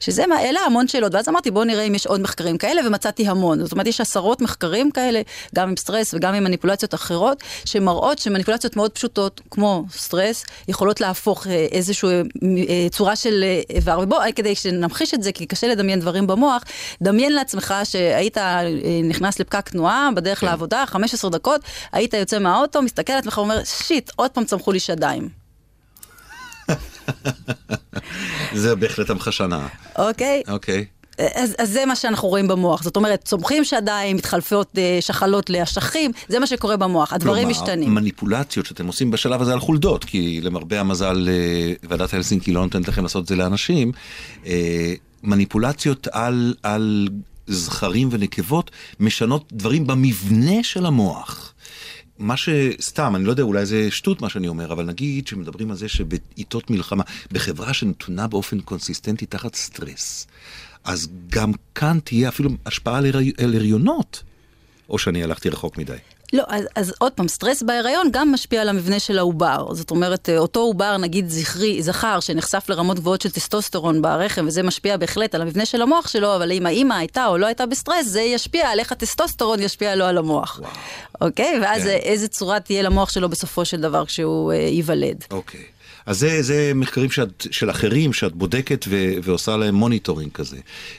שזה מעלה המון שאלות, ואז אמרתי בואו נראה אם יש עוד מחקרים כאלה, ומצאתי המון. זאת אומרת, יש עשרות מחקרים כאלה, גם עם סטרס וגם עם מניפולציות אחרות, שמראות שמניפולציות מאוד פשוטות, כמו סטרס, יכולות להפוך אה, איזושהי אה, אה, צורה של איבר. ובוא, כדי שנמחיש את זה, כי קשה לדמיין דברים במוח, דמיין לעצמך שהיית נכנס לפקק תנועה בדרך לעבודה, 15 דקות, היית יוצא מהאוטו, מסתכל על עצמך ואומר, שיט, עוד פעם צמחו לי שדיים. זה בהחלט המחשה נאה. אוקיי? אוקיי. אז, אז זה מה שאנחנו רואים במוח, זאת אומרת, צומחים שדיים, מתחלפות אה, שחלות לאשכים, זה מה שקורה במוח, הדברים כלומר, משתנים. מניפולציות שאתם עושים בשלב הזה על חולדות, כי למרבה המזל אה, ועדת הלסינקי לא נותנת לכם לעשות את זה לאנשים, אה, מניפולציות על, על זכרים ונקבות משנות דברים במבנה של המוח. מה שסתם, אני לא יודע, אולי זה שטות מה שאני אומר, אבל נגיד שמדברים על זה שבעיתות מלחמה, בחברה שנתונה באופן קונסיסטנטי תחת סטרס, אז גם כאן תהיה אפילו השפעה על הרי- על הריונות. או שאני הלכתי רחוק מדי. לא, אז, אז עוד פעם, סטרס בהיריון גם משפיע על המבנה של העובר. זאת אומרת, אה, אותו עובר, נגיד זכרי, זכר, שנחשף לרמות גבוהות של טסטוסטרון ברחם, וזה משפיע בהחלט על המבנה של המוח שלו, אבל אם האימא הייתה או לא הייתה בסטרס, זה ישפיע על איך הטסטוסטרון ישפיע לו על המוח. וואו. אוקיי? ואז כן. איזה צורה תהיה למוח שלו בסופו של דבר כשהוא אה, ייוולד. אוקיי. אז זה, זה מחקרים שאת, של אחרים שאת בודקת ו, ועושה להם monitoring כזה.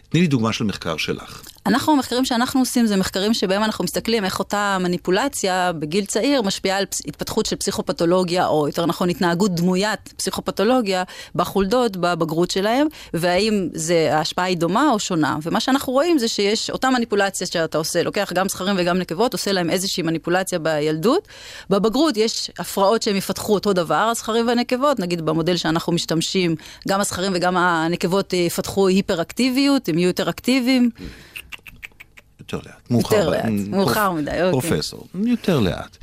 תני לי דוגמה של מחקר שלך. אנחנו, המחקרים שאנחנו עושים זה מחקרים שבהם אנחנו מסתכלים איך אותה מניפולציה בגיל צעיר משפיעה על התפתחות של פסיכופתולוגיה, או יותר נכון התנהגות דמוית פסיכופתולוגיה בחולדות, בבגרות שלהם, והאם זה, ההשפעה היא דומה או שונה. ומה שאנחנו רואים זה שיש אותה מניפולציה שאתה עושה, לוקח גם זכרים וגם נקבות, עושה להם איזושהי מניפולציה בילדות. בבגרות יש הפרעות שהם יפתחו אותו דבר, הזכרים והנקבות, נגיד במודל שאנחנו משתמשים, גם הזכרים וגם הנקבות אה, יפתחו היפראקטיביות, הם יהיו יותר אקטיביים. יותר לאט. מאוחר. יותר לאט, פרופ- מאוחר מדי, אוקיי. פרופסור, יותר לאט.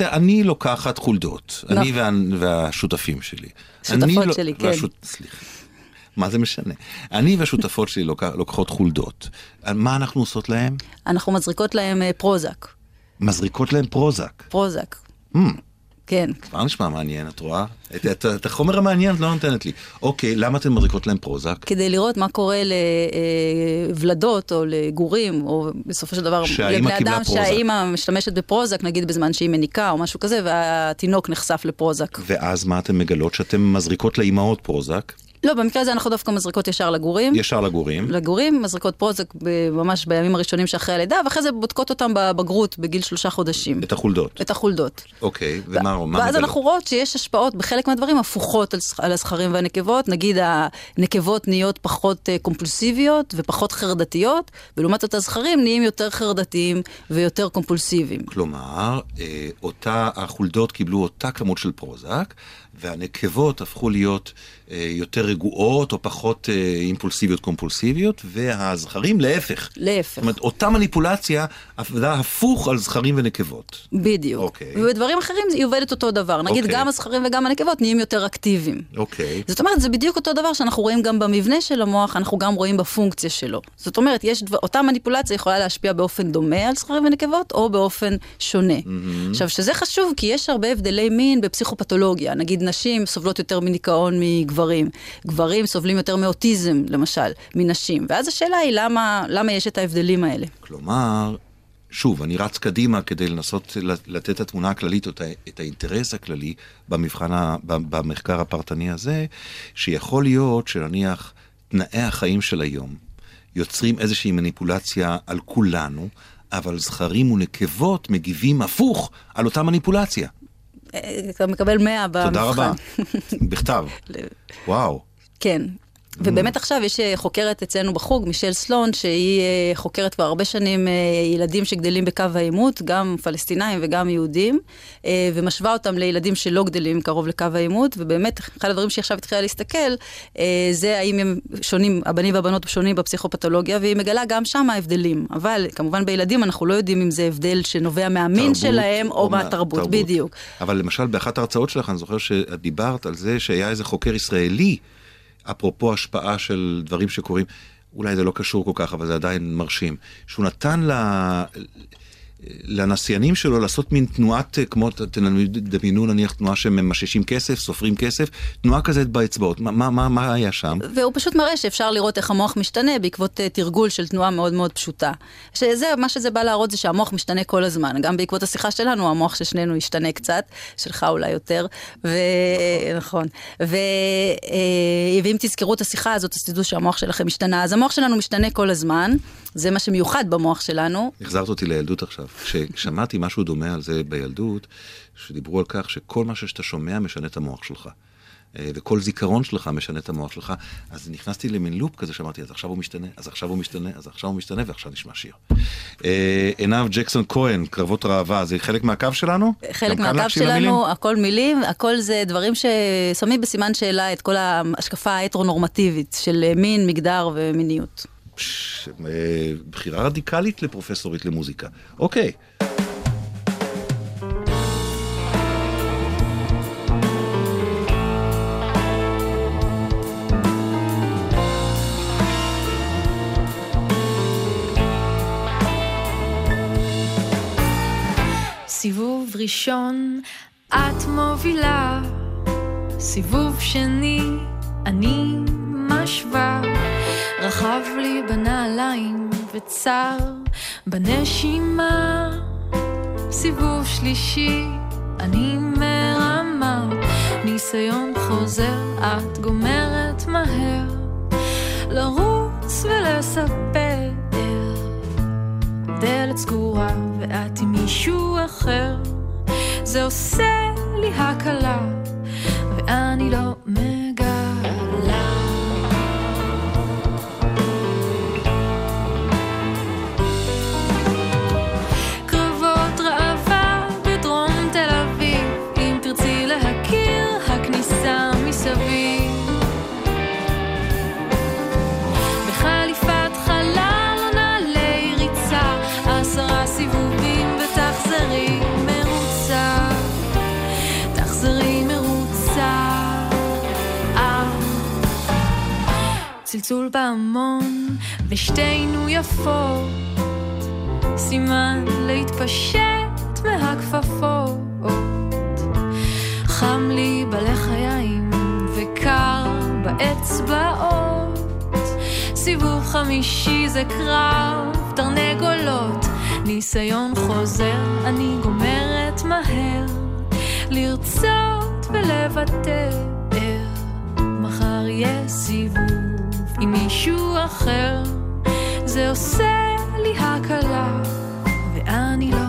אני לוקחת חולדות, אני נכון. וה- והשותפים שלי. שותפות אני לא- שלי, כן. והשות- סליחה. מה זה משנה? אני והשותפות שלי לוק- לוקחות חולדות. מה אנחנו עושות להם? אנחנו מזריקות להם אה, פרוזק. מזריקות להם פרוזק. פרוזק. Hmm, כן. כבר נשמע מעניין, את רואה? את, את, את החומר המעניין את לא נותנת לי. אוקיי, למה אתן מזריקות להם פרוזק? כדי לראות מה קורה לוולדות או לגורים, או בסופו של דבר לבני אדם. שהאימא משתמשת בפרוזק, נגיד בזמן שהיא מניקה או משהו כזה, והתינוק נחשף לפרוזק. ואז מה אתן מגלות? שאתן מזריקות לאימהות פרוזק, לא, במקרה הזה אנחנו דווקא מזריקות ישר לגורים. ישר לגורים. לגורים, מזריקות פרוזק ממש בימים הראשונים שאחרי הלידה, ואחרי זה בודקות אותם בבגרות בגיל שלושה חודשים. את החולדות. את החולדות. אוקיי, ומה מה ואז? אנחנו רואות שיש השפעות בחלק מהדברים הפוכות על, על הזכרים והנקבות, נגיד הנקבות נהיות פחות אה, קומפולסיביות ופחות חרדתיות, ולעומת זאת הזכרים נהיים יותר חרדתיים ויותר קומפולסיביים. כלומר, אה, אותה, החולדות קיבלו אותה כמות של פרוזק, והנקבות הפכו להיות אה, יותר רגועות או פחות אה, אימפולסיביות קומפולסיביות, והזכרים להפך. זאת להפך. אומרת, אותה מניפולציה עבדה הפוך על זכרים ונקבות. בדיוק. אוקיי. ובדברים אחרים היא עובדת אותו דבר. נגיד אוקיי. גם הזכרים וגם הנקבות נהיים יותר אקטיביים. אוקיי. זאת אומרת, זה בדיוק אותו דבר שאנחנו רואים גם במבנה של המוח, אנחנו גם רואים בפונקציה שלו. זאת אומרת, יש דבר, אותה מניפולציה יכולה להשפיע באופן דומה על זכרים ונקבות, או באופן שונה. Mm-hmm. עכשיו, שזה חשוב, כי יש הרבה הבדלי מין בפסיכופתולוגיה. נגיד, נשים סובלות יותר מדיכאון מגברים. גברים סובלים יותר מאוטיזם, למשל, מנשים. ואז השאלה היא, למה, למה יש את ההבדלים האלה? כלומר, שוב, אני רץ קדימה כדי לנסות לתת את התמונה הכללית, או את האינטרס הכללי במבחן, במחקר הפרטני הזה, שיכול להיות שנניח תנאי החיים של היום יוצרים איזושהי מניפולציה על כולנו, אבל זכרים ונקבות מגיבים הפוך על אותה מניפולציה. אה, אתה מקבל 100 במבחן. תודה רבה. בכתב. (laughs) וואו. כן. ובאמת עכשיו יש אה, חוקרת אצלנו בחוג, מישל סלון, שהיא אה, חוקרת כבר הרבה שנים אה, ילדים שגדלים בקו העימות, גם פלסטינאים וגם יהודים, ומשווה אותם לילדים שלא גדלים קרוב לקו העימות, ובאמת, אחד הדברים שהיא עכשיו התחילה להסתכל, זה האם הם שונים, הבנים והבנות שונים בפסיכופתולוגיה, והיא מגלה גם שם ההבדלים. אבל כמובן בילדים אנחנו לא יודעים אם זה הבדל שנובע מהמין תרבות שלהם או, מה- מהתרבות, בדיוק. אבל למשל באחת ההרצאות שלך אני זוכר שאת דיברת על זה שהיה איזה חוקר ישראלי, אפרופו השפעה של דברים שקורים, אולי זה לא קשור כל כך, אבל זה עדיין מרשים, שהוא נתן ל... לנסיינים שלו לעשות מין תנועת, כמו, תדמיינו נניח תנועה שממששים כסף, סופרים כסף, תנועה כזאת באצבעות, מה, מה, מה היה שם? והוא פשוט מראה שאפשר לראות איך המוח משתנה בעקבות uh, תרגול של תנועה מאוד מאוד פשוטה. שזה, מה שזה בא להראות זה שהמוח משתנה כל הזמן. גם בעקבות השיחה שלנו, המוח של שנינו ישתנה קצת, שלך אולי יותר, ו... נכון. ו... uh, ואם תזכרו את השיחה הזאת, אז תדעו שהמוח שלכם משתנה. אז המוח שלנו משתנה כל הזמן, זה מה שמיוחד במוח שלנו. החזרת אותי לילדות עכשיו. כששמעתי משהו דומה על זה בילדות, שדיברו על כך שכל מה שאתה שומע משנה את המוח שלך. אה, וכל זיכרון שלך משנה את המוח שלך, אז נכנסתי למין לופ כזה שאמרתי, אז עכשיו הוא משתנה, אז עכשיו הוא משתנה, אז עכשיו הוא משתנה, ועכשיו נשמע שיר. אה, עינב ג'קסון כהן, קרבות ראווה, זה חלק מהקו שלנו? חלק מהקו שלנו, הכל מילים, הכל זה דברים ששמים בסימן שאלה את כל ההשקפה ההטרונורמטיבית של מין, מגדר ומיניות. אה, בחירה רדיקלית לפרופסורית למוזיקה. אוקיי. סיבוב ראשון, את מובילה, סיבוב שני, אני משווה. רחב לי בנעליים וצר בנשימה. סיבוב שלישי, אני מרמה, ניסיון חוזר, את גומרת מהר. לרוץ ולספר, דלת סגורה ואת עם מישהו אחר. זה עושה לי הקלה, ואני לא צלצול בהמון, ושתינו יפות, סימן להתפשט מהכפפות. חם לי בלחיים וקר באצבעות. סיבוב חמישי זה קרב תרנגולות, ניסיון חוזר, אני גומרת מהר, לרצות ולוותר. מחר יהיה סיבוב. עם מישהו אחר, זה עושה לי הקלה, ואני לא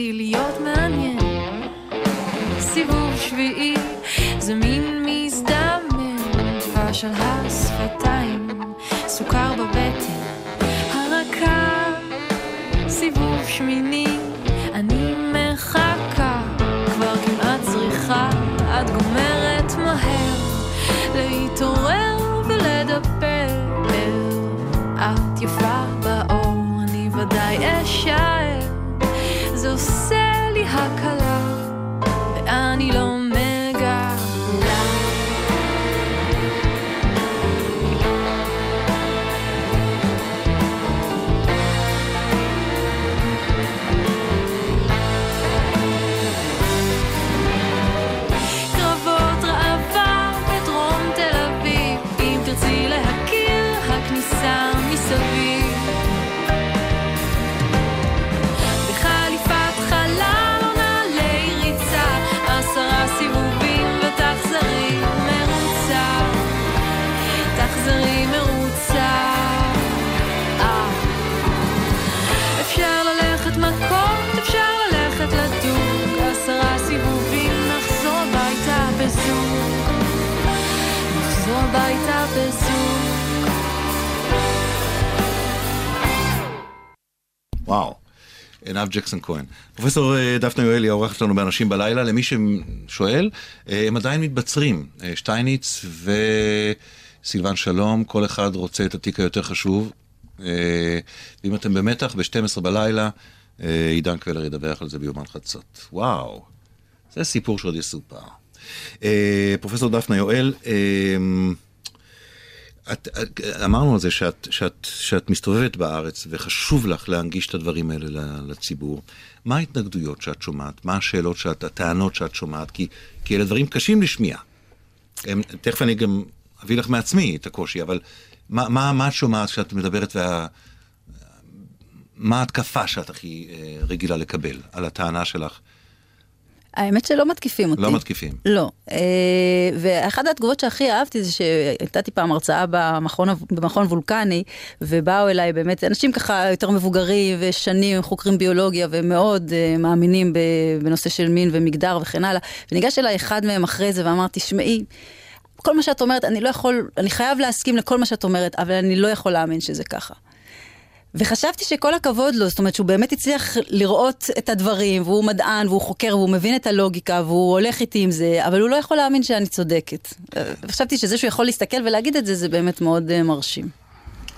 מתחיל להיות מעניין. סיבוב שביעי זה מין מזדמן, דבש על השפתיים, סוכר בבטן הרכה. סיבוב שמיני, הביתה בזום. וואו. עינב ג'קסון כהן. פרופסור אה, דפנה יואלי, העורך שלנו באנשים בלילה, למי ששואל, אה, הם עדיין מתבצרים, אה, שטייניץ וסילבן שלום, כל אחד רוצה את התיק היותר חשוב. ואם אתם במתח, ב-12 בלילה, עידן קלר ידווח על זה ביומן חצות. וואו, זה סיפור שעוד יסופר. פרופסור דפנה יואל, את, את, אמרנו על זה שאת, שאת, שאת מסתובבת בארץ וחשוב לך להנגיש את הדברים האלה לציבור. מה ההתנגדויות שאת שומעת? מה השאלות שאת, הטענות שאת שומעת? כי, כי אלה דברים קשים לשמיעה. הם, תכף אני גם אביא לך מעצמי את הקושי, אבל מה, מה, מה את שומעת כשאת מדברת וה... מה ההתקפה שאת הכי אה, רגילה לקבל על הטענה שלך האמת שלא מתקיפים אותי. לא מתקיפים. לא. אה, ואחת התגובות שהכי אהבתי זה שהייתה פעם הרצאה במכון, במכון וולקני, ובאו אליי באמת אנשים ככה יותר מבוגרים ושנים, חוקרים ביולוגיה ומאוד אה, מאמינים בנושא של מין ומגדר וכן הלאה. וניגש אליי אחד מהם אחרי זה ואמר, תשמעי, כל מה שאת אומרת, אני לא יכול, אני חייב להסכים לכל מה שאת אומרת, אבל אני לא יכול להאמין שזה ככה. וחשבתי שכל הכבוד לו, זאת אומרת שהוא באמת הצליח לראות את הדברים, והוא מדען, והוא חוקר, והוא מבין את הלוגיקה, והוא הולך איתי עם זה, אבל הוא לא יכול להאמין שאני צודקת. וחשבתי שזה שהוא יכול להסתכל ולהגיד את זה, זה באמת מאוד uh, מרשים.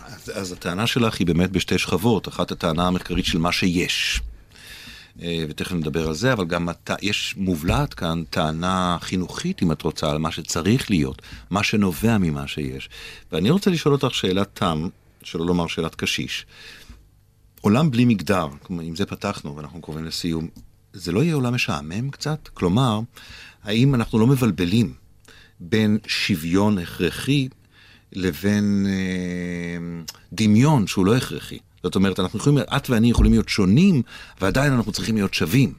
אז, אז הטענה שלך היא באמת בשתי שכבות, אחת הטענה המחקרית של מה שיש. אה, ותכף נדבר על זה, אבל גם הת... יש מובלעת כאן טענה חינוכית, אם את רוצה, על מה שצריך להיות, מה שנובע ממה שיש. ואני רוצה לשאול אותך שאלת תם, שלא לומר שאלת קשיש. עולם בלי מגדר, כלומר, עם זה פתחנו ואנחנו קרובים לסיום, זה לא יהיה עולם משעמם קצת? כלומר, האם אנחנו לא מבלבלים בין שוויון הכרחי לבין אה, דמיון שהוא לא הכרחי? זאת אומרת, אנחנו יכולים, את ואני יכולים להיות שונים, ועדיין אנחנו צריכים להיות שווים.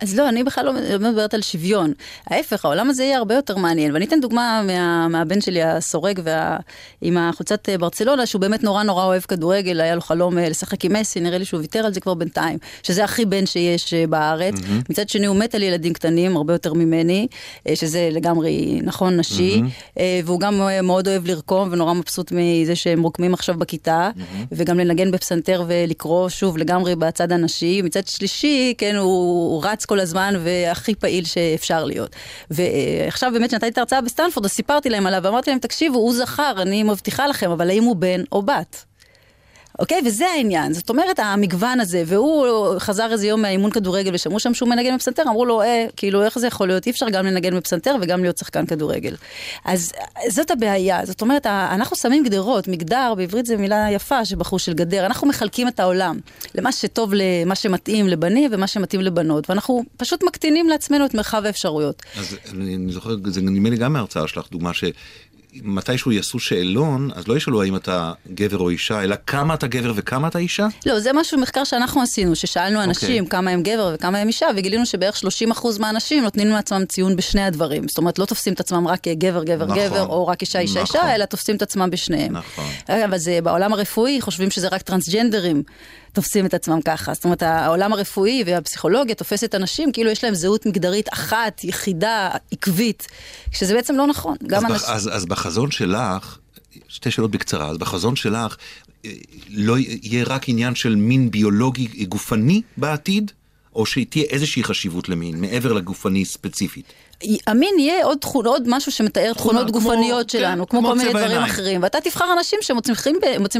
אז לא, אני בכלל לא, לא מדברת על שוויון. ההפך, העולם הזה יהיה הרבה יותר מעניין. ואני אתן דוגמה מה, מהבן שלי הסורג וה, עם החולצת אה, ברצלונה, שהוא באמת נורא נורא אוהב כדורגל, היה לו חלום אה, לשחק עם מסי, נראה לי שהוא ויתר על זה כבר בינתיים. שזה הכי בן שיש אה, בארץ. Mm-hmm. מצד שני, הוא מת על ילדים קטנים, הרבה יותר ממני, שזה לגמרי נכון נשי. Mm-hmm. והוא גם מאוד אוהב לרקום, ונורא מבסוט מזה שהם רוקמים עכשיו בכיתה, mm-hmm. וגם לנגן בפסנתר ולקרוא, שוב, לגמרי בצד הנשי. מצד שלישי, כן, הוא, הוא רץ כל הזמן והכי פעיל שאפשר להיות. ועכשיו באמת כשנתתי את ההרצאה בסטנפורד, אז סיפרתי להם עליו ואמרתי להם, תקשיבו, הוא זכר, אני מבטיחה לכם, אבל האם הוא בן או בת? אוקיי? וזה העניין. זאת אומרת, המגוון הזה, והוא חזר איזה יום מהאימון כדורגל ושמעו שם שהוא מנגן בפסנתר, אמרו לו, אה, כאילו, איך זה יכול להיות? אי אפשר גם לנגן בפסנתר וגם להיות שחקן כדורגל. אז זאת הבעיה. זאת אומרת, אנחנו שמים גדרות, מגדר, בעברית זו מילה יפה שבאה משורש של גדר. אנחנו מחלקים את העולם למה שטוב, למה שמתאים לבנים ומה שמתאים לבנות, ואנחנו פשוט מקטינים לעצמנו את מרחב האפשרויות. אז אני זוכר, זה נדמה לי גם מההרצאה שלך, דוגמה ש... מתישהו יעשו שאלון, אז לא ישאלו האם אתה גבר או אישה, אלא כמה אתה גבר וכמה אתה אישה? לא, זה משהו, מחקר שאנחנו עשינו, ששאלנו אנשים okay. כמה הם גבר וכמה הם אישה, וגילינו שבערך 30% מהאנשים נותנים לעצמם ציון בשני הדברים. זאת אומרת, לא תופסים את עצמם רק גבר, גבר, נכון, גבר, או רק אישה, אישה, נכון. אישה, אלא תופסים את עצמם בשניהם. נכון. אבל זה בעולם הרפואי, חושבים שזה רק טרנסג'נדרים. תופסים את עצמם ככה. זאת אומרת, העולם הרפואי והפסיכולוגיה תופס את הנשים כאילו יש להם זהות מגדרית אחת, יחידה, עקבית, שזה בעצם לא נכון. אז, אנש... אז, אז בחזון שלך, שתי שאלות בקצרה, אז בחזון שלך, אה, לא יהיה רק עניין של מין ביולוגי גופני בעתיד? או שתהיה איזושהי חשיבות למין, מעבר לגופני ספציפית? המין יהיה עוד, תכון, עוד משהו שמתאר תכונות גופניות כמו, שלנו, כן, כמו, כמו כל מיני דברים עיניים. אחרים, ואתה תבחר אנשים שמוצאים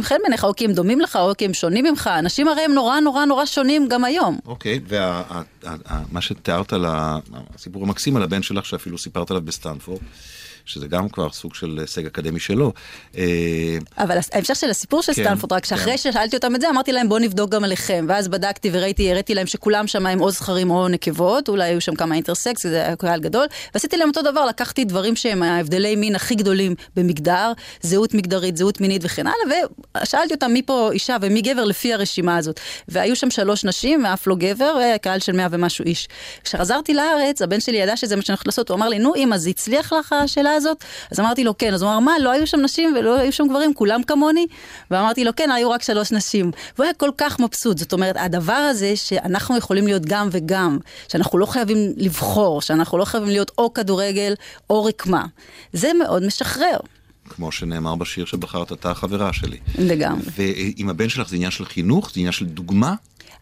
חן בעיניך, או כי הם דומים לך, או כי הם שונים ממך. אנשים הרי הם נורא נורא נורא שונים גם היום. אוקיי, ומה שתיארת על הסיפור המקסים על הבן שלך, שאפילו סיפרת עליו בסטנפורד, שזה גם כבר סוג של הישג אקדמי שלו. אה, אבל ההמשך של הסיפור של כן, סטנפורד, רק שאחרי כן. ששאלתי אותם את זה, אמרתי להם בואו נבדוק גם עליכם. ואז בדקתי וראיתי, הראיתי להם שכולם שם הם או זכרים או נקבות, אולי היו שם כמה intersex, זה היה קהל גדול. ועשיתי להם אותו דבר, לקחתי דברים שהם ההבדלי מין הכי גדולים במגדר, זהות מגדרית, זהות מינית וכן הלאה, ושאלתי אותם מי פה אישה ומי גבר לפי הרשימה הזאת. והיו שם שלוש נשים ואף לא גבר, קהל של מאה ומשהו איש. כשחזרתי לארץ, הבן שלי ידע שזה מה שאני הולכת לעשות, הוא אמר לי, נו אמא, זה הצליח לך השאלה הזאת? אז אמרתי לו, כן. אז הוא אמר, מה, לא היו שם נשים ולא היו שם גברים, כולם כמוני? ואמרתי לו, כן, היו רק שלוש נשים. והוא היה כל כך מבסוט. זאת אומרת, הדבר הזה שאנחנו יכולים להיות גם וגם, שאנחנו לא חייבים לבחור, שאנחנו לא חייבים להיות או כדורגל או רקמה, זה מאוד משחרר. כמו שנאמר בשיר שבחרת, אתה החברה שלי. לגמרי. ועם הבן שלך זה עניין של חינוך? זה עניין של דוגמה?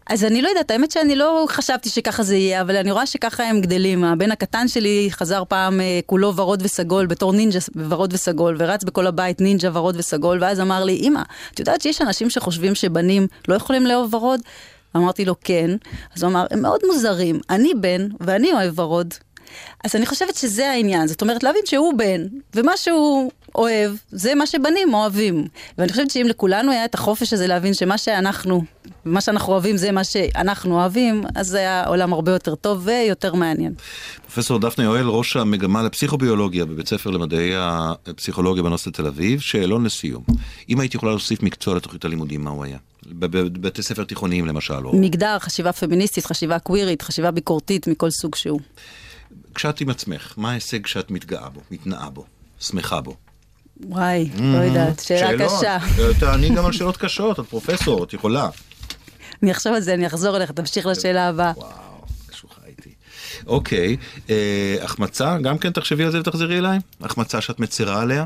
אז אני לא יודעת, האמת שאני לא חשבתי שככה זה יהיה, אבל אני רואה שככה הם גדלים. הבן הקטן שלי חזר פעם אה, כולו ורוד וסגול, בתור נינג'ה ורוד וסגול, ורץ בכל הבית נינג'ה ורוד וסגול, ואז אמר לי, אמא, את יודעת שיש אנשים שחושבים שבנים לא יכולים לאהוב ורוד? אמרתי לו, כן. אז הוא אמר, הם מאוד מוזרים, אני בן ואני אוהב ורוד. אז אני חושבת שזה העניין, זאת אומרת להבין שהוא בן, ומה שהוא אוהב, זה מה שבנים אוהבים. ואני חושבת שאם לכולנו היה את החופש הזה להבין שמה שאנחנו, מה שאנחנו אוהבים זה מה שאנחנו אוהבים, אז זה היה עולם הרבה יותר טוב ויותר מעניין. פרופסור דפנה יואל, ראש המגמה לפסיכוביולוגיה בבית ספר למדעי הפסיכולוגיה באוניברסיטת תל אביב, שאלון לסיום. אם היית יכולה להוסיף מקצוע לתוכנית הלימודים, מה הוא היה? בבתי ספר תיכוניים למשל, או... מגדר, חשיבה פמיניסטית, חשיבה קווירית, חשיבה ביקורתית מכל סוג שהוא. כשאת עם עצמך, מה ההישג שאת מתגאה בו, מתנאה בו, שמחה בו? וואי, לא יודעת, שאלה קשה. (laughs) תעני גם על שאלות קשות, את פרופסור, את יכולה. (laughs) אני אחשוב על זה, אני אחזור אליך, תמשיך לשאלה הבאה. וואו, קשוחה איתי. אוקיי, אה, החמצה, גם כן תחשבי על זה ותחזרי אליי? החמצה שאת מצרה עליה?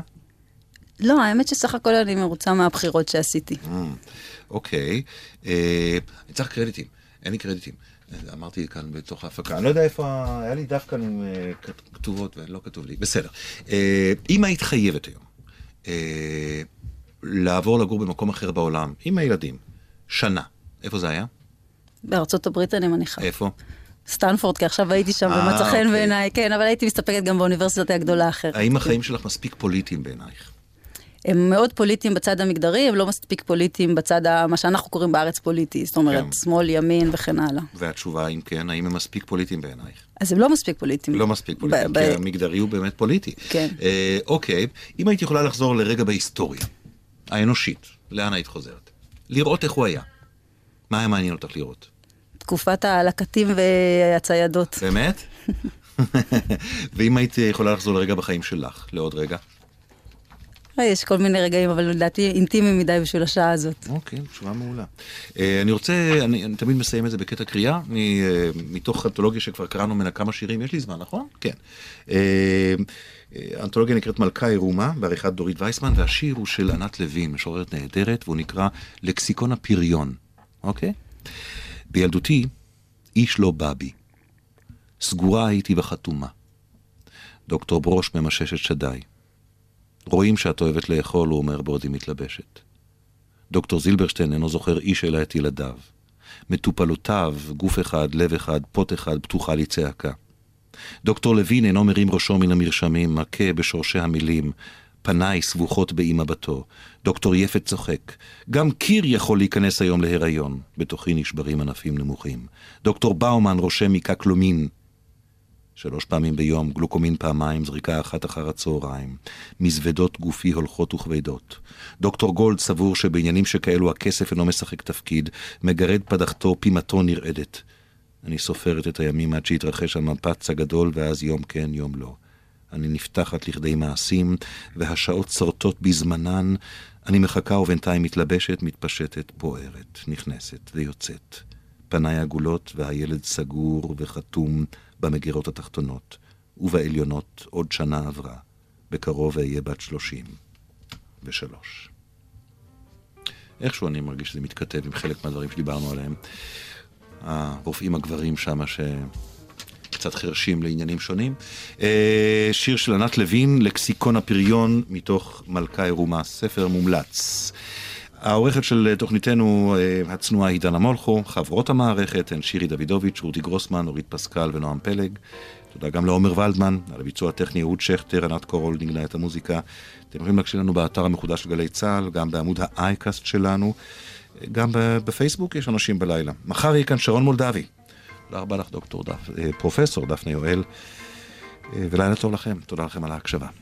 לא, האמת שסך הכל אני מרוצה מהבחירות שעשיתי. אוקיי, אה, אני צריך קרדיטים, אין לי קרדיטים. אמרתי כאן בתוך ההפקה, אני לא יודע איפה, היה לי דווקא אה, כתובות ולא כתוב לי, בסדר. אה, אם היית חייבת היום אה, לעבור לגור במקום אחר בעולם, עם הילדים, שנה, איפה זה היה? בארצות הברית אני מניחה. איפה? סטנפורד, כי עכשיו הייתי שם ומצא חן אוקיי. בעיניי, כן, אבל הייתי מסתפקת גם באוניברסיטה הגדולה אחרת. האם החיים שלך מספיק פוליטיים בעינייך? הם מאוד פוליטיים בצד המגדרי, הם לא מספיק פוליטיים בצד, ה... מה שאנחנו קוראים בארץ פוליטי, זאת אומרת, כן. שמאל, ימין וכן הלאה. והתשובה, אם כן, האם הם מספיק פוליטיים בעינייך? אז הם לא מספיק פוליטיים. לא מספיק פוליטיים, ב- כי ב- המגדרי הוא באמת פוליטי. כן. אה, אוקיי, אם היית יכולה לחזור לרגע בהיסטוריה, האנושית, לאן היית חוזרת? לראות איך הוא היה. מה היה מעניין אותך לראות? תקופת הלקטים והציידות. באמת? (laughs) ואם היית יכולה לחזור לרגע בחיים שלך, לעוד רגע? אה, יש כל מיני רגעים, אבל לדעתי אינטימי מדי בשביל השעה הזאת. אוקיי, תשובה מעולה. אה, אני רוצה, אני, אני תמיד מסיים את זה בקטע קריאה, אני, אה, מתוך אנתולוגיה שכבר קראנו ממנה כמה שירים, יש לי זמן, נכון? כן. אה, אה, האנתולוגיה נקראת מלכה עירומה, בעריכת דורית וייסמן, והשיר הוא של ענת לוין, משוררת נהדרת, והוא נקרא לקסיקון הפריון, אוקיי? בילדותי, איש לא בא בי. סגורה הייתי בחתומה. דוקטור ברוש ממשש את שדיי. רואים שאת אוהבת לאכול, הוא אומר בעוד היא מתלבשת. דוקטור זילברשטיין אינו זוכר איש אלא את ילדיו. מטופלותיו, גוף אחד, לב אחד, פוט אחד, פתוחה לי צעקה. דוקטור לוין אינו מרים ראשו מן המרשמים, מכה בשורשי המילים, פניי סבוכות באי מבטו. דוקטור יפת צוחק. גם קיר יכול להיכנס היום להיריון. בתוכי נשברים ענפים נמוכים. דוקטור באומן רושם מקקלומין. שלוש פעמים ביום, גלוקומין פעמיים, זריקה אחת אחר הצהריים. מזוודות גופי הולכות וכבדות. דוקטור גולד סבור שבעניינים שכאלו הכסף אינו משחק תפקיד, מגרד פדחתו, פימתו נרעדת. אני סופרת את הימים עד שיתרחש המפץ הגדול, ואז יום כן, יום לא. אני נפתחת לכדי מעשים, והשעות שורטות בזמנן. אני מחכה ובינתיים מתלבשת, מתפשטת, בוערת, נכנסת ויוצאת. פניי עגולות והילד סגור וחתום במגירות התחתונות, ובעליונות עוד שנה עברה. בקרוב אהיה בת שלושים ושלוש. איכשהו אני מרגיש שזה מתכתב עם חלק מהדברים שדיברנו עליהם. הרופאים הגברים שם ש... קצת חרשים לעניינים שונים. אה, שיר של ענת לוין, לקסיקון הפריון, מתוך מלכה עירומה, ספר מומלץ. העורכת של תוכניתנו אה, הצנועה היא דנה מולכו, חברות המערכת הן שירי דוידוביץ', רותי גרוסמן, אורית פסקל ונועם פלג. תודה גם לעומר ולדמן, על הביצוע הטכני אהוד שכטר, ענת קורול ניגנה את המוזיקה. אתם יכולים להקשיב לנו באתר המחודש של גלי צה"ל, גם בעמוד האייקאסט שלנו, גם בפייסבוק יש אנשים בלילה. מחר יהיה כאן שרון מולדבי. תודה רבה לך, דוקטור דף, פרופסור דפנה יואל, ולילה טוב לכם. תודה לכם על ההקשבה.